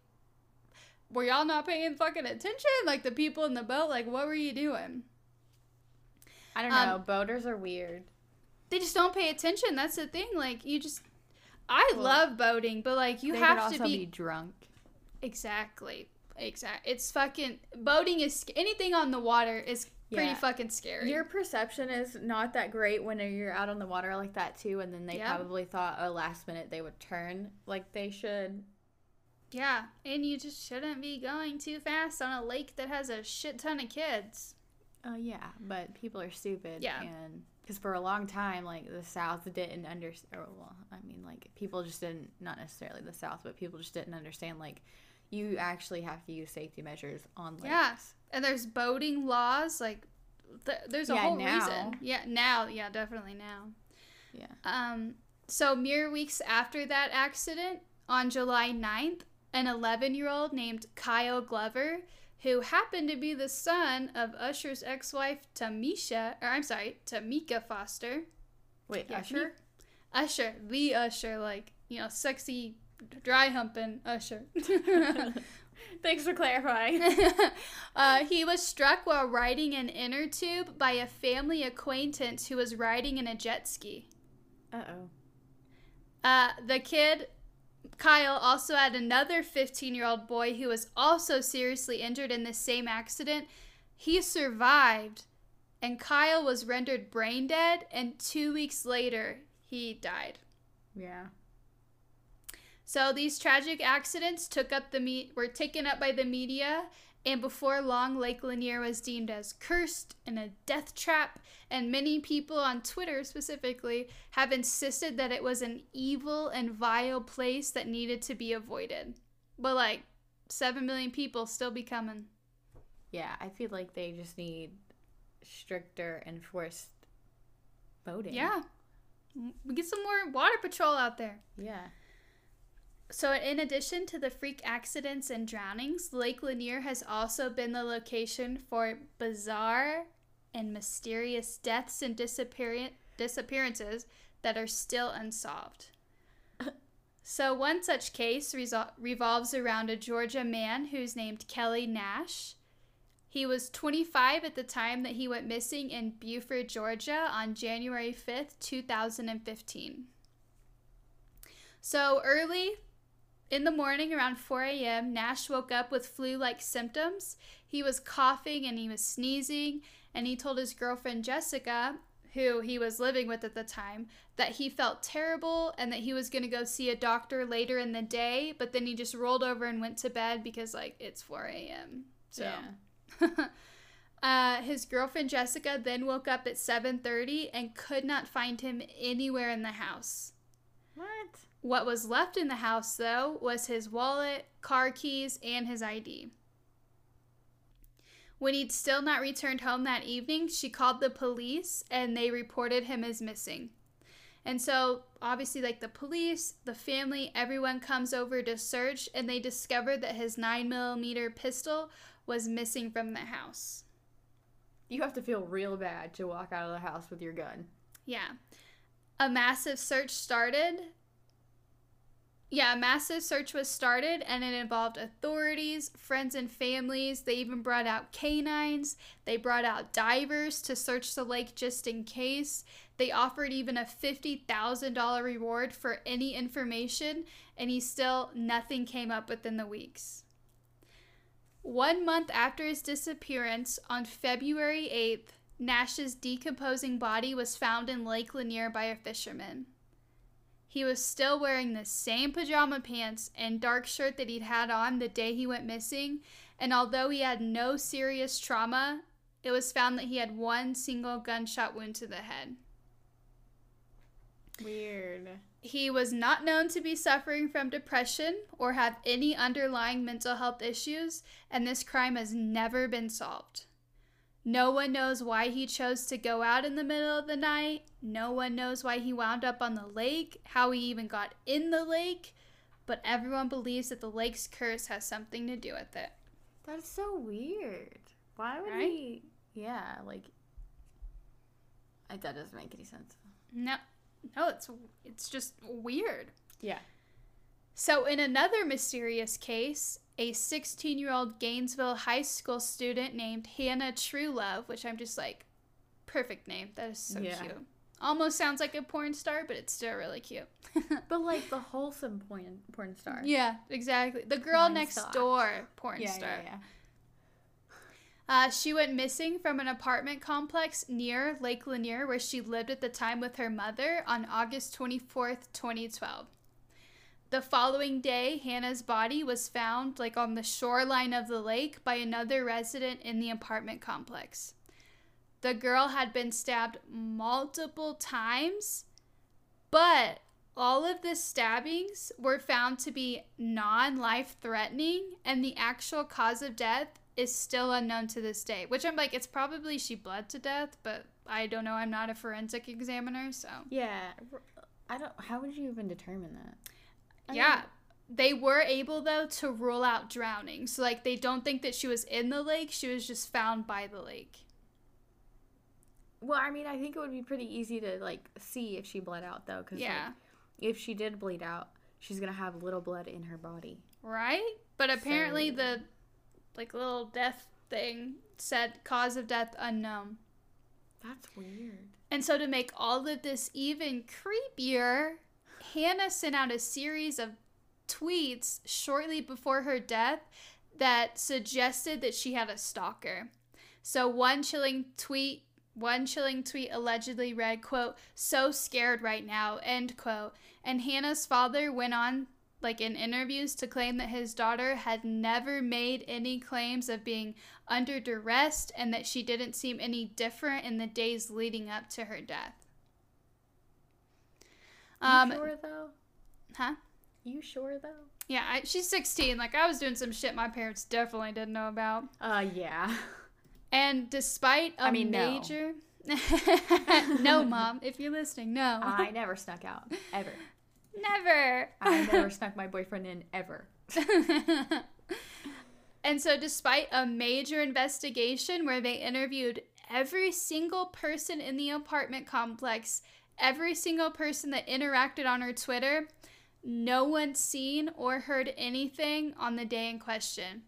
S1: were y'all not paying fucking attention? Like the people in the boat, like what were you doing?
S2: I don't
S1: Um,
S2: know. Boaters are weird.
S1: They just don't pay attention. That's the thing. Like you just, I
S2: Well,
S1: love boating, but like you have
S2: could
S1: to be,
S2: be drunk.
S1: exactly, exact. It's fucking boating is anything on the water is pretty
S2: Yeah.
S1: fucking scary.
S2: Your perception is not that great when you're out on the water like that too, and then they
S1: Yeah.
S2: probably thought, oh, last minute they would turn like they should.
S1: Yeah, and you just shouldn't be going too fast on a lake that has a shit ton of kids.
S2: Oh yeah, but people are stupid.
S1: Yeah.
S2: and because for a long time, like the South didn't understand. Well, I mean, like people just didn't, not necessarily the South, but people just didn't understand. Like you actually have to use safety measures on lakes.
S1: Yeah. And there's boating laws, like th- there's a
S2: Yeah,
S1: whole
S2: now.
S1: reason. Yeah, now, yeah, definitely now.
S2: Yeah.
S1: Um, so mere weeks after that accident, on July 9th, an 11-year-old named Kyle Glover, who happened to be the son of Usher's ex-wife Tamisha, or I'm sorry, Tameka Foster.
S2: Wait,
S1: Yeah,
S2: Usher?
S1: Usher, the Usher, like you know, sexy, dry humping Usher.
S2: Thanks for clarifying.
S1: uh, he was struck while riding an inner tube by a family acquaintance who was riding in a jet ski.
S2: Uh oh.
S1: Uh, the kid, Kyle, also had another 15 year old boy who was also seriously injured in the same accident. He survived, and Kyle was rendered brain dead, and two weeks later, he died.
S2: Yeah.
S1: So these tragic accidents took up the me- were taken up by the media, and before long, Lake Lanier was deemed as cursed and a death trap. And many people on Twitter specifically have insisted that it was an evil and vile place that needed to be avoided. But like, seven million people still be coming.
S2: Yeah, I feel like they just need stricter enforced boating.
S1: Yeah, mm, we get some more water patrol out there.
S2: Yeah.
S1: So, in addition to the freak accidents and drownings, Lake Lanier has also been the location for bizarre and mysterious deaths and disappear- disappearances that are still unsolved. so, one such case resol- revolves around a Georgia man who's named Kelly Nash. He was 25 at the time that he went missing in Buford, Georgia on January 5th, 2015. So, early in the morning, around 4 a.m., Nash woke up with flu like symptoms. He was coughing and he was sneezing, and he told his girlfriend Jessica, who he was living with at the time, that he felt terrible and that he was going to go see a doctor later in the day, but then he just rolled over and went to bed because, like, it's 4 a.m. So. Yeah. uh, his girlfriend Jessica then woke up at 7:30 and could not find him anywhere in the house.
S2: What?
S1: What was left in the house, though, was his wallet, car keys, and his ID. When he'd still not returned home that evening, she called the police and they reported him as missing. And so, obviously, like the police, the family, everyone comes over to search and they discover that his 9mm pistol was missing from the house.
S2: You have to feel real bad to walk out of the house with your gun.
S1: Yeah. A massive search started yeah, a massive search was started and it involved authorities, friends and families. They even brought out canines. They brought out divers to search the lake just in case. They offered even a $50,000 reward for any information, and he still nothing came up within the weeks. One month after his disappearance, on February 8th, Nash's decomposing body was found in Lake Lanier by a fisherman. He was still wearing the same pajama pants and dark shirt that he'd had on the day he went missing, and although he had no serious trauma, it was found that he had one single gunshot wound to the head.
S2: Weird.
S1: He was not known to be suffering from depression or have any underlying mental health issues, and this crime has never been solved. No one knows why he chose to go out in the middle of the night. No one knows why he wound up on the lake, how he even got in the lake, but everyone believes that the lake's curse has something to do with it.
S2: That's so weird. Why would
S1: Right?
S2: he? Yeah, like I, that doesn't make any sense.
S1: No, no, it's it's just weird.
S2: Yeah.
S1: So, in another mysterious case, a 16 year old Gainesville high school student named Hannah Truelove, which I'm just like, perfect name. That is so
S2: Yeah.
S1: cute. Almost sounds like a porn star, but it's still really cute.
S2: But like the wholesome porn porn star.
S1: yeah, exactly. The girl
S2: Porn
S1: next
S2: star.
S1: door porn
S2: yeah,
S1: star.
S2: yeah, yeah.
S1: Uh, she went missing from an apartment complex near Lake Lanier, where she lived at the time with her mother, on August 24th, 2012. The following day, Hannah's body was found like on the shoreline of the lake by another resident in the apartment complex. The girl had been stabbed multiple times, but all of the stabbings were found to be non life threatening, and the actual cause of death is still unknown to this day. Which I'm like, it's probably she bled to death, but I don't know. I'm not a forensic examiner, so.
S2: Yeah. I don't. How would you even determine that? I
S1: yeah.
S2: mean,
S1: They were able, though, to rule out drowning. So, like, they don't think that she was in the lake. She was just found by the lake.
S2: well, I mean, I think it would be pretty easy to like see if she bled out though, because
S1: Yeah.
S2: if she did bleed out, she's gonna have little blood in her body.
S1: Right? But apparently,
S2: So-
S1: the, like, little death thing said cause of death unknown.
S2: That's weird.
S1: And so, to make all of this even creepier, Hannah sent out a series of tweets shortly before her death that suggested that she had a stalker. So, one chilling tweet One chilling tweet allegedly read, quote, so scared right now, end quote. And Hannah's father went on, like in interviews, to claim that his daughter had never made any claims of being under duress and that she didn't seem any different in the days leading up to her death.
S2: Um, you sure though?
S1: Huh?
S2: You sure though?
S1: Yeah, I, she's 16. Like I was doing some shit my parents definitely didn't know about.
S2: Uh, yeah.
S1: And despite a I mean, major, no. no, mom, if you're listening, no.
S2: I never snuck out ever.
S1: Never.
S2: I never snuck my boyfriend in ever.
S1: and so, despite a major investigation where they interviewed every single person in the apartment complex, every single person that interacted on her Twitter, no one seen or heard anything on the day in question.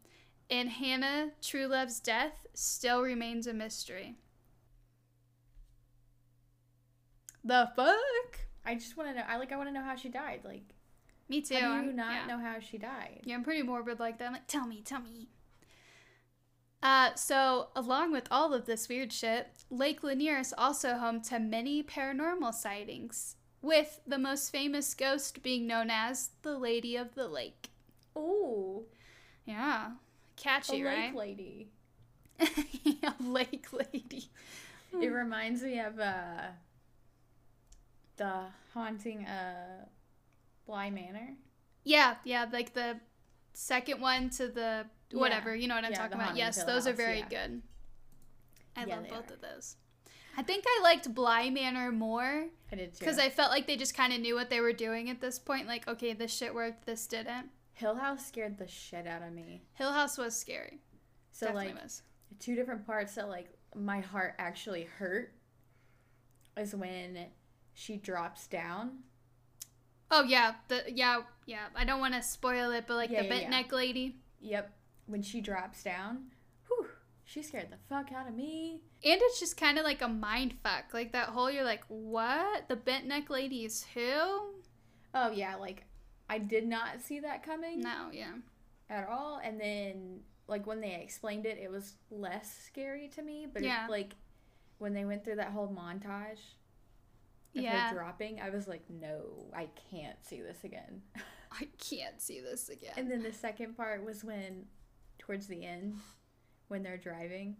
S1: And Hannah Truelove's death still remains a mystery. The fuck?
S2: I just want to know. I like. I want to know how she died. Like,
S1: me too.
S2: How do you not yeah. know how she died?
S1: Yeah, I'm pretty morbid like that. I'm like, tell me, tell me. Uh, so along with all of this weird shit, Lake Lanier is also home to many paranormal sightings, with the most famous ghost being known as the Lady of the Lake.
S2: Ooh.
S1: Yeah. Catchy,
S2: a
S1: right?
S2: lake lady.
S1: a lake lady.
S2: It reminds me of uh the haunting uh Bly Manor.
S1: Yeah, yeah, like the second one to the whatever, you know what I'm yeah, talking about. Yes, those House, are very yeah. good. I love both are. of those. I think I liked Bly Manor more.
S2: I did too.
S1: Because I felt like they just kind of knew what they were doing at this point. Like, okay, this shit worked, this didn't.
S2: Hill House scared the shit out of me.
S1: Hill House was scary.
S2: So Definitely like was. two different parts that like my heart actually hurt is when she drops down.
S1: Oh yeah, the yeah yeah. I don't want to spoil it, but like yeah, the yeah, bent yeah. neck lady.
S2: Yep, when she drops down, whew, she scared the fuck out of me.
S1: And it's just kind of like a mind fuck, like that whole. You're like, what? The bent neck lady is who?
S2: Oh yeah, like I did not see that coming.
S1: No, yeah.
S2: At all. And then like when they explained it, it was less scary to me. But yeah. It, like when they went through that whole montage of yeah. her dropping, I was like, no, I can't see this again.
S1: I can't see this again.
S2: And then the second part was when, towards the end, when they're driving.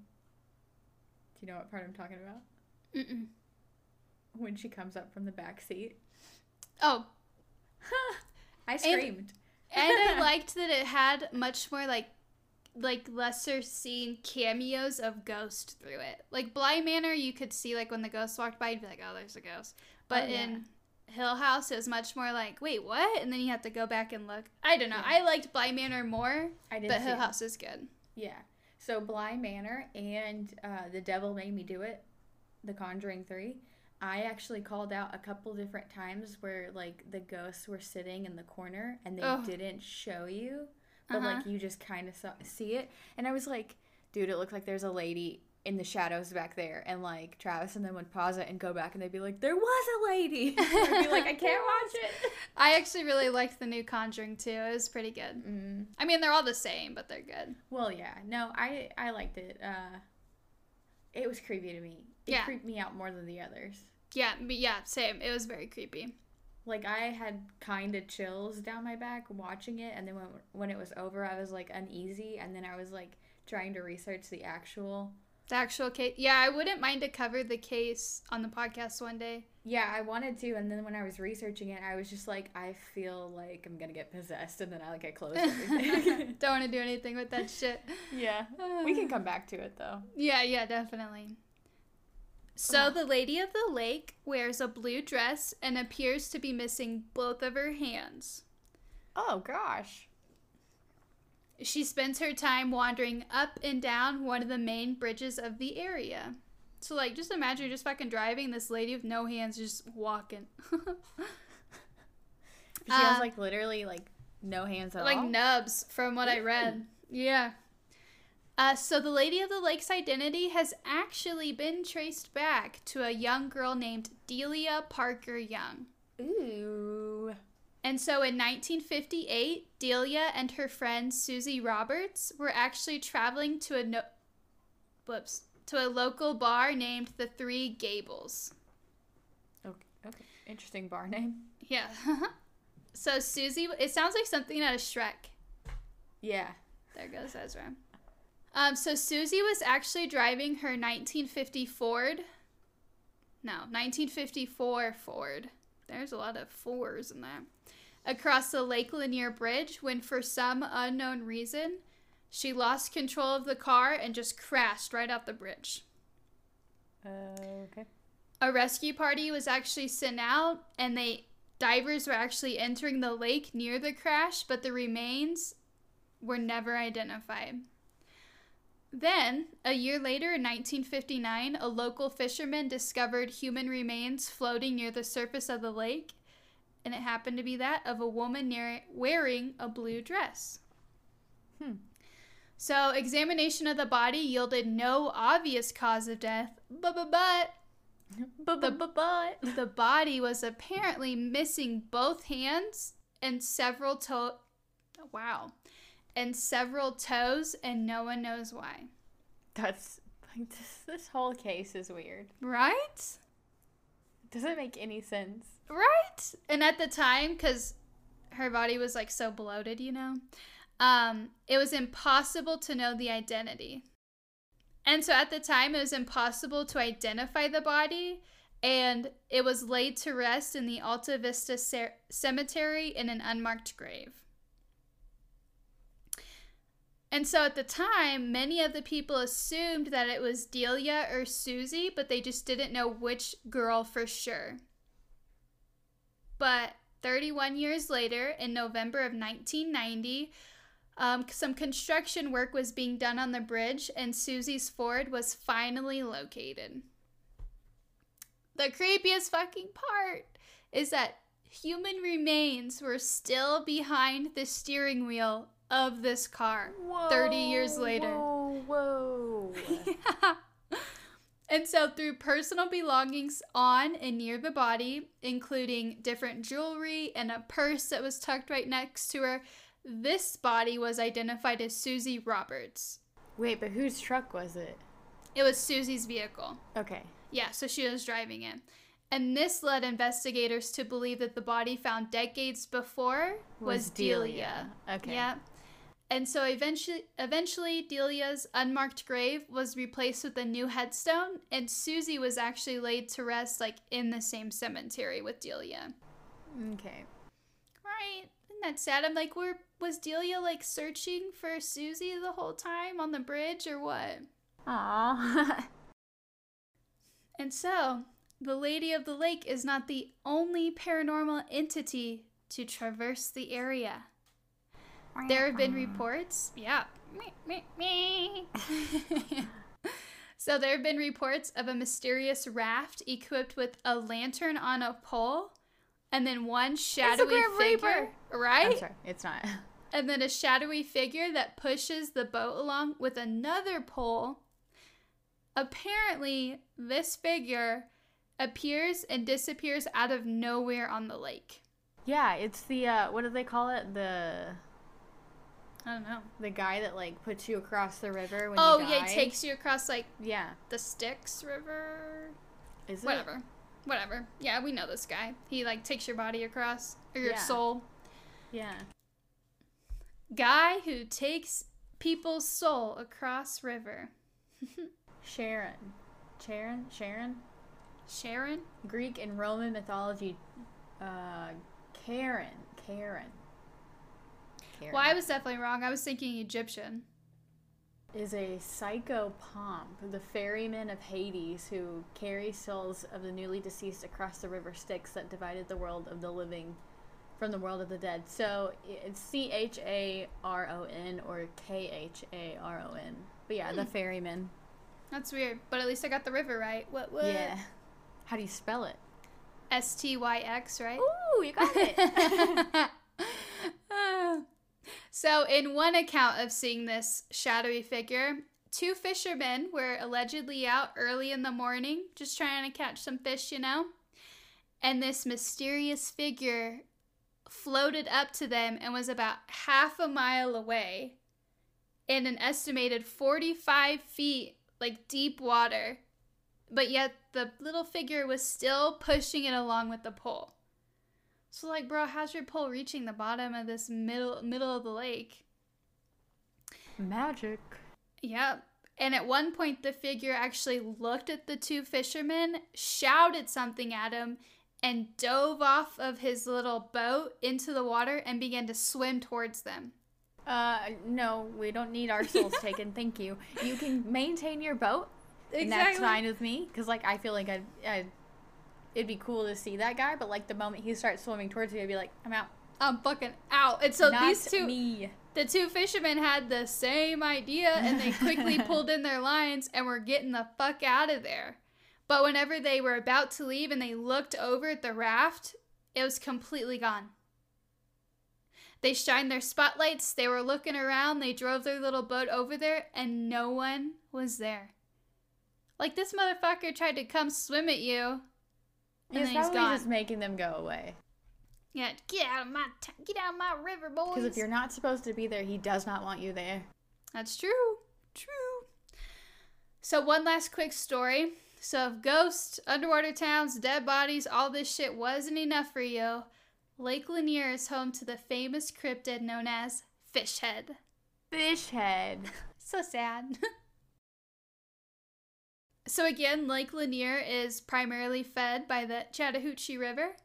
S2: Do you know what part I'm talking about?
S1: Mm-mm.
S2: When she comes up from the back seat.
S1: Oh.
S2: I screamed.
S1: And, and I liked that it had much more like like lesser seen cameos of ghost through it. Like Bly Manor, you could see like when the ghost walked by, you'd be like, "Oh, there's a ghost." But oh, yeah. in Hill House, is much more like, "Wait, what?" And then you have to go back and look. I don't know. Yeah. I liked Bly Manor more. I did, but Hill House is good.
S2: Yeah. So Bly Manor and uh, The Devil Made Me Do It, The Conjuring Three. I actually called out a couple different times where like the ghosts were sitting in the corner and they oh. didn't show you, but uh-huh. like you just kind of see it. And I was like, dude, it looked like there's a lady in the shadows back there. And like Travis and them would pause it and go back and they'd be like, there was a lady. I'd be like, I can't watch it.
S1: I actually really liked the new Conjuring too. It was pretty good. Mm. I mean, they're all the same, but they're good.
S2: Well, yeah. No, I I liked it. Uh, it was creepy to me. It yeah. creeped me out more than the others.
S1: Yeah, but yeah, same. It was very creepy.
S2: Like I had kind of chills down my back watching it, and then when when it was over, I was like uneasy, and then I was like trying to research the actual
S1: the actual case. Yeah, I wouldn't mind to cover the case on the podcast one day.
S2: Yeah, I wanted to, and then when I was researching it, I was just like, I feel like I'm gonna get possessed, and then I like I closed everything.
S1: Don't want to do anything with that shit.
S2: Yeah, we can come back to it though.
S1: Yeah, yeah, definitely. So the Lady of the Lake wears a blue dress and appears to be missing both of her hands.
S2: Oh gosh.
S1: She spends her time wandering up and down one of the main bridges of the area. So like just imagine you're just fucking driving this lady with no hands just walking.
S2: she uh, has like literally like no hands at
S1: like
S2: all.
S1: Like nubs from what I read. Yeah. Uh, so the Lady of the Lake's identity has actually been traced back to a young girl named Delia Parker Young.
S2: Ooh.
S1: And so in 1958, Delia and her friend Susie Roberts were actually traveling to a no- whoops to a local bar named the Three Gables.
S2: Okay. Okay. Interesting bar name.
S1: Yeah. so Susie, it sounds like something out of Shrek.
S2: Yeah.
S1: There goes Ezra. Um, so Susie was actually driving her 1950 Ford. No, 1954 Ford. There's a lot of fours in that. Across the Lake Lanier Bridge when, for some unknown reason, she lost control of the car and just crashed right off the bridge.
S2: Uh, okay.
S1: A rescue party was actually sent out, and they divers were actually entering the lake near the crash, but the remains were never identified. Then, a year later in 1959, a local fisherman discovered human remains floating near the surface of the lake, and it happened to be that of a woman near wearing a blue dress.
S2: Hmm.
S1: So, examination of the body yielded no obvious cause of death, but but but
S2: But but but but.
S1: the body was apparently missing both hands and several toe wow and several toes and no one knows why
S2: That's like this. This whole case is weird.
S1: right
S2: Doesn't make any sense.
S1: right and at the time because her body was like so bloated you know um it was impossible to know the identity and so at the time it was impossible to identify the body and it was laid to rest in the alta vista Cer- cemetery in an unmarked grave and so at the time, many of the people assumed that it was Delia or Susie, but they just didn't know which girl for sure. But 31 years later, in November of 1990, um, some construction work was being done on the bridge, and Susie's Ford was finally located. The creepiest fucking part is that human remains were still behind the steering wheel of this car.
S2: Whoa,
S1: 30 years later.
S2: Whoa, whoa.
S1: Yeah. And so, through personal belongings on and near the body, including different jewelry and a purse that was tucked right next to her, this body was identified as Susie Roberts.
S2: Wait, but whose truck was it?
S1: It was Susie's vehicle.
S2: Okay.
S1: Yeah, so she was driving it. And this led investigators to believe that the body found decades before was, Delia.
S2: Okay.
S1: Yeah. And so eventually eventually Delia's unmarked grave was replaced with a new headstone and Susie was actually laid to rest like in the same cemetery with Delia.
S2: Okay.
S1: Right? Isn't that sad? I'm like, were was Delia like searching for Susie the whole time on the bridge or what?
S2: Aw.
S1: And so, the Lady of the Lake is not the only paranormal entity to traverse the area. There have been reports, yeah. Me, me, me. so, there have been reports of a mysterious raft equipped with a lantern on a pole and then one shadowy figure, right?
S2: I'm sorry, it's not.
S1: and then a shadowy figure that pushes the boat along with another pole. Apparently, this figure appears and disappears out of nowhere on the lake.
S2: Yeah, it's the uh what do they call it? The
S1: I don't know.
S2: the guy that like puts you across the river when
S1: Oh,
S2: you
S1: yeah, it takes you across like
S2: Yeah.
S1: the Styx River.
S2: Is it?
S1: Whatever. Whatever. Yeah, we know this guy. He like takes your body across or your
S2: Yeah.
S1: soul.
S2: Yeah.
S1: Guy who takes people's soul across river.
S2: Sharon. Sharon? Sharon?
S1: Sharon?
S2: Greek and Roman mythology uh Karen. Karen. Karen.
S1: Well, I was definitely wrong. I was thinking Egyptian.
S2: is a psychopomp, the ferryman of Hades, who carries souls of the newly deceased across the river Styx that divided the world of the living from the world of the dead. So it's C H A R O N or K H A R O N. But yeah, the hmm. ferryman.
S1: That's weird, but at least I got the river right. What? What?
S2: Yeah. How do you spell it?
S1: S T Y X, right?
S2: Ooh, you got it.
S1: so, in one account of seeing this shadowy figure, two fishermen were allegedly out early in the morning, just trying to catch some fish, you know? And this mysterious figure floated up to them and was about half a mile away in an estimated 45 feet like deep water, but yet the little figure was still pushing it along with the pole. So like, bro, how's your pole reaching the bottom of this middle middle of the lake?
S2: Magic.
S1: Yep. And at one point, the figure actually looked at the two fishermen, shouted something at him, and dove off of his little boat into the water and began to swim towards them.
S2: Uh, no, we don't need our souls taken. Thank you. You can maintain your boat. Exactly. And that's fine with me. Because, like, I feel like I'd, I'd, it'd be cool to see that guy. But, like, the moment he starts swimming towards me, I'd be like, I'm out.
S1: I'm fucking out. And so Not these two. Me the two fishermen had the same idea and they quickly pulled in their lines and were getting the fuck out of there. But whenever they were about to leave and they looked over at the raft, it was completely gone. They shined their spotlights, they were looking around, they drove their little boat over there, and no one was there. Like this motherfucker tried to come swim at you.
S2: And he's probably just making them go away.
S1: Yeah, get out of my t- get out of my river, boys.
S2: Because if you're not supposed to be there, he does not want you there.
S1: That's true. True. So one last quick story. So if ghosts, underwater towns, dead bodies, all this shit wasn't enough for you, Lake Lanier is home to the famous cryptid known as Fishhead.
S2: Fishhead.
S1: so sad. so again, Lake Lanier is primarily fed by the Chattahoochee River,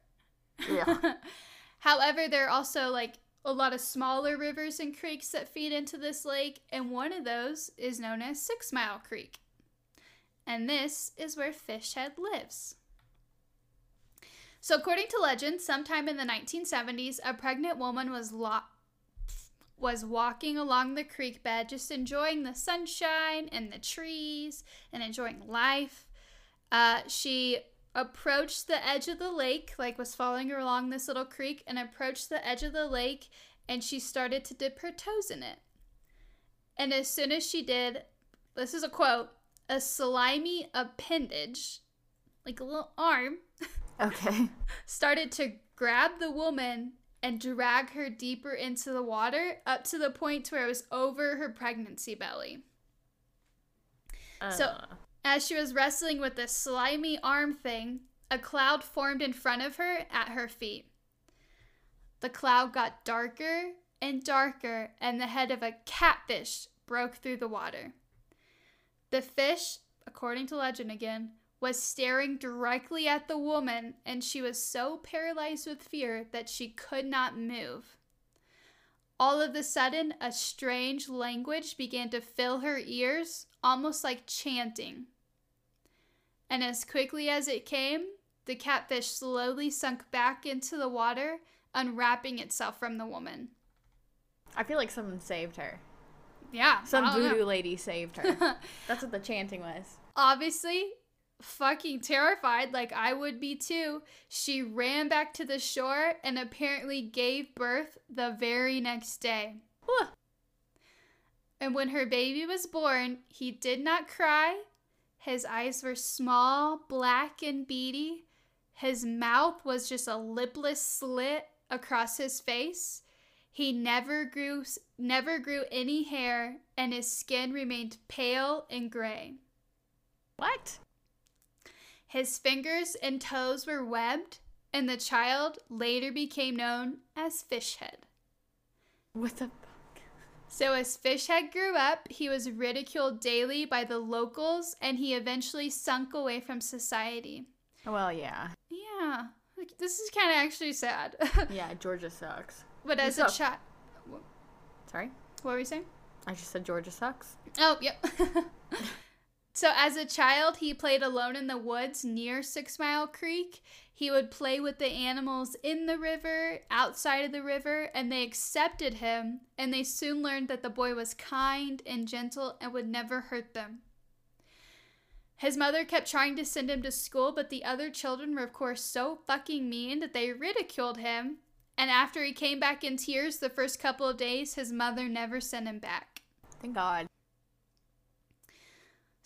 S1: yeah. However, there are also like a lot of smaller rivers and creeks that feed into this lake, and one of those is known as Six Mile Creek. And this is where Fishhead lives. So, according to legend, sometime in the 1970s, a pregnant woman was lo- was walking along the creek bed, just enjoying the sunshine and the trees and enjoying life. Uh, she approached the edge of the lake, like was following her along this little creek, and approached the edge of the lake, and she started to dip her toes in it. And as soon as she did, this is a quote, a slimy appendage, like a little arm,
S2: okay,
S1: started to grab the woman and drag her deeper into the water up to the point where it was over her pregnancy belly. Uh. So as she was wrestling with this slimy arm thing, a cloud formed in front of her at her feet. The cloud got darker and darker, and the head of a catfish broke through the water. The fish, according to legend again, was staring directly at the woman, and she was so paralyzed with fear that she could not move. All of a sudden, a strange language began to fill her ears, almost like chanting and as quickly as it came, the catfish slowly sunk back into the water, unwrapping itself from the woman.
S2: I feel like someone saved her.
S1: Yeah.
S2: Some voodoo know. lady saved her. That's what the chanting was.
S1: Obviously, fucking terrified, like I would be too, she ran back to the shore and apparently gave birth the very next day. And when her baby was born, he did not cry, his eyes were small, black, and beady. His mouth was just a lipless slit across his face. He never grew never grew any hair and his skin remained pale and gray.
S2: What?
S1: His fingers and toes were webbed and the child later became known as Fishhead.
S2: What the
S1: so, as Fishhead grew up, he was ridiculed daily by the locals and he eventually sunk away from society.
S2: Well, yeah.
S1: Yeah. Like, this is kind of actually sad.
S2: yeah, Georgia sucks.
S1: But as a oh. child.
S2: Sorry?
S1: What were you saying?
S2: I just said Georgia sucks.
S1: Oh, yep. so, as a child, he played alone in the woods near Six Mile Creek. He would play with the animals in the river, outside of the river, and they accepted him, and they soon learned that the boy was kind and gentle and would never hurt them. His mother kept trying to send him to school, but the other children were, of course, so fucking mean that they ridiculed him. And after he came back in tears the first couple of days, his mother never sent him back.
S2: Thank God.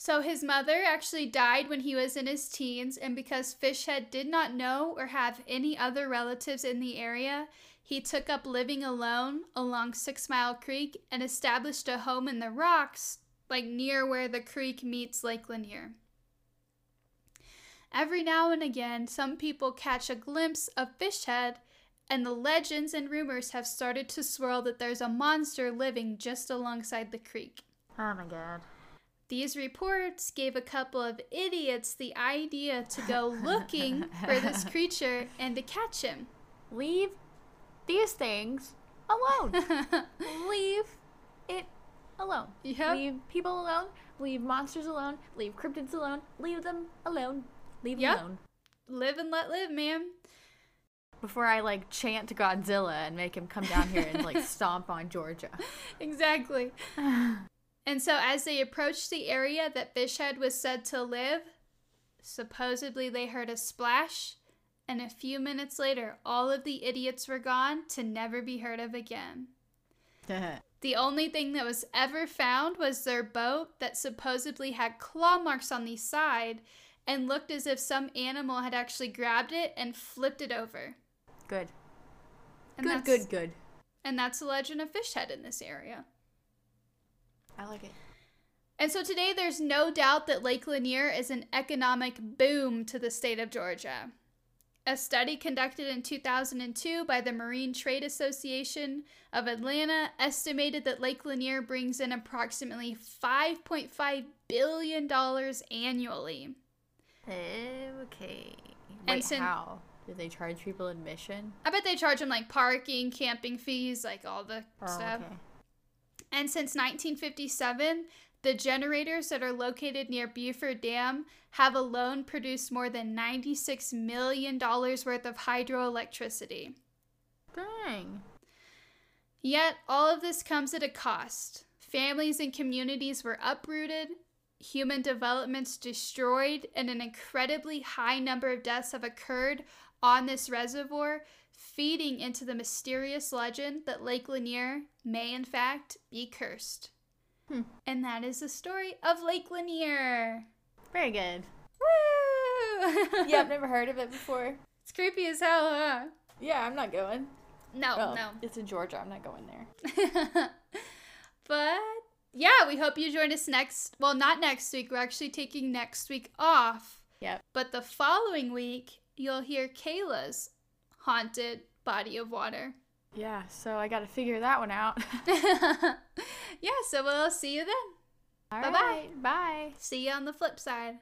S1: So his mother actually died when he was in his teens, and because Fishhead did not know or have any other relatives in the area, he took up living alone along Six Mile Creek and established a home in the rocks like near where the creek meets Lake Lanier. Every now and again, some people catch a glimpse of Fishhead, and the legends and rumors have started to swirl that there's a monster living just alongside the creek.
S2: Oh my god.
S1: These reports gave a couple of idiots the idea to go looking for this creature and to catch him.
S2: Leave these things alone. leave it alone.
S1: Yep.
S2: Leave people alone. Leave monsters alone. Leave cryptids alone. Leave them alone. Leave
S1: Yep.
S2: them alone.
S1: live and let live, man.
S2: Before I like chant to Godzilla and make him come down here and like stomp on Georgia.
S1: Exactly. And so, as they approached the area that Fishhead was said to live, supposedly they heard a splash, and a few minutes later, all of the idiots were gone to never be heard of again. The only thing that was ever found was their boat that supposedly had claw marks on the side and looked as if some animal had actually grabbed it and flipped it over.
S2: good.
S1: And
S2: good, good, good.
S1: And that's the legend of Fishhead in this area.
S2: I like it.
S1: And so today, there's no doubt that Lake Lanier is an economic boom to the state of Georgia. A study conducted in 2002 by the Marine Trade Association of Atlanta estimated that Lake Lanier brings in approximately $5.5 billion annually.
S2: Okay.
S1: And
S2: Wait,
S1: sin-
S2: how? Do they charge people admission?
S1: I bet they charge them like parking, camping fees, like all the oh, stuff.
S2: okay.
S1: And since 1957, the generators that are located near Buford Dam have alone produced more than $96 million worth of hydroelectricity.
S2: Dang.
S1: Yet, all of this comes at a cost. Families and communities were uprooted, human developments destroyed, and an incredibly high number of deaths have occurred on this reservoir, feeding into the mysterious legend that Lake Lanier may, in fact, be cursed.
S2: Hmm.
S1: And that is the story of Lake Lanier.
S2: Very good.
S1: Woo!
S2: Yeah, I've never heard of it before.
S1: it's creepy as hell, huh?
S2: Yeah, I'm not going.
S1: No,
S2: Oh,
S1: no.
S2: It's in Georgia. I'm not going there.
S1: but yeah, we hope you join us next. Well, not next week. We're actually taking next week off.
S2: Yep.
S1: But the following week, you'll hear Kayla's haunted body of water.
S2: Yeah, so I got to figure that one out.
S1: yeah, so we'll see you then.
S2: All
S1: Bye-bye.
S2: right, Bye.
S1: See you on the flip side.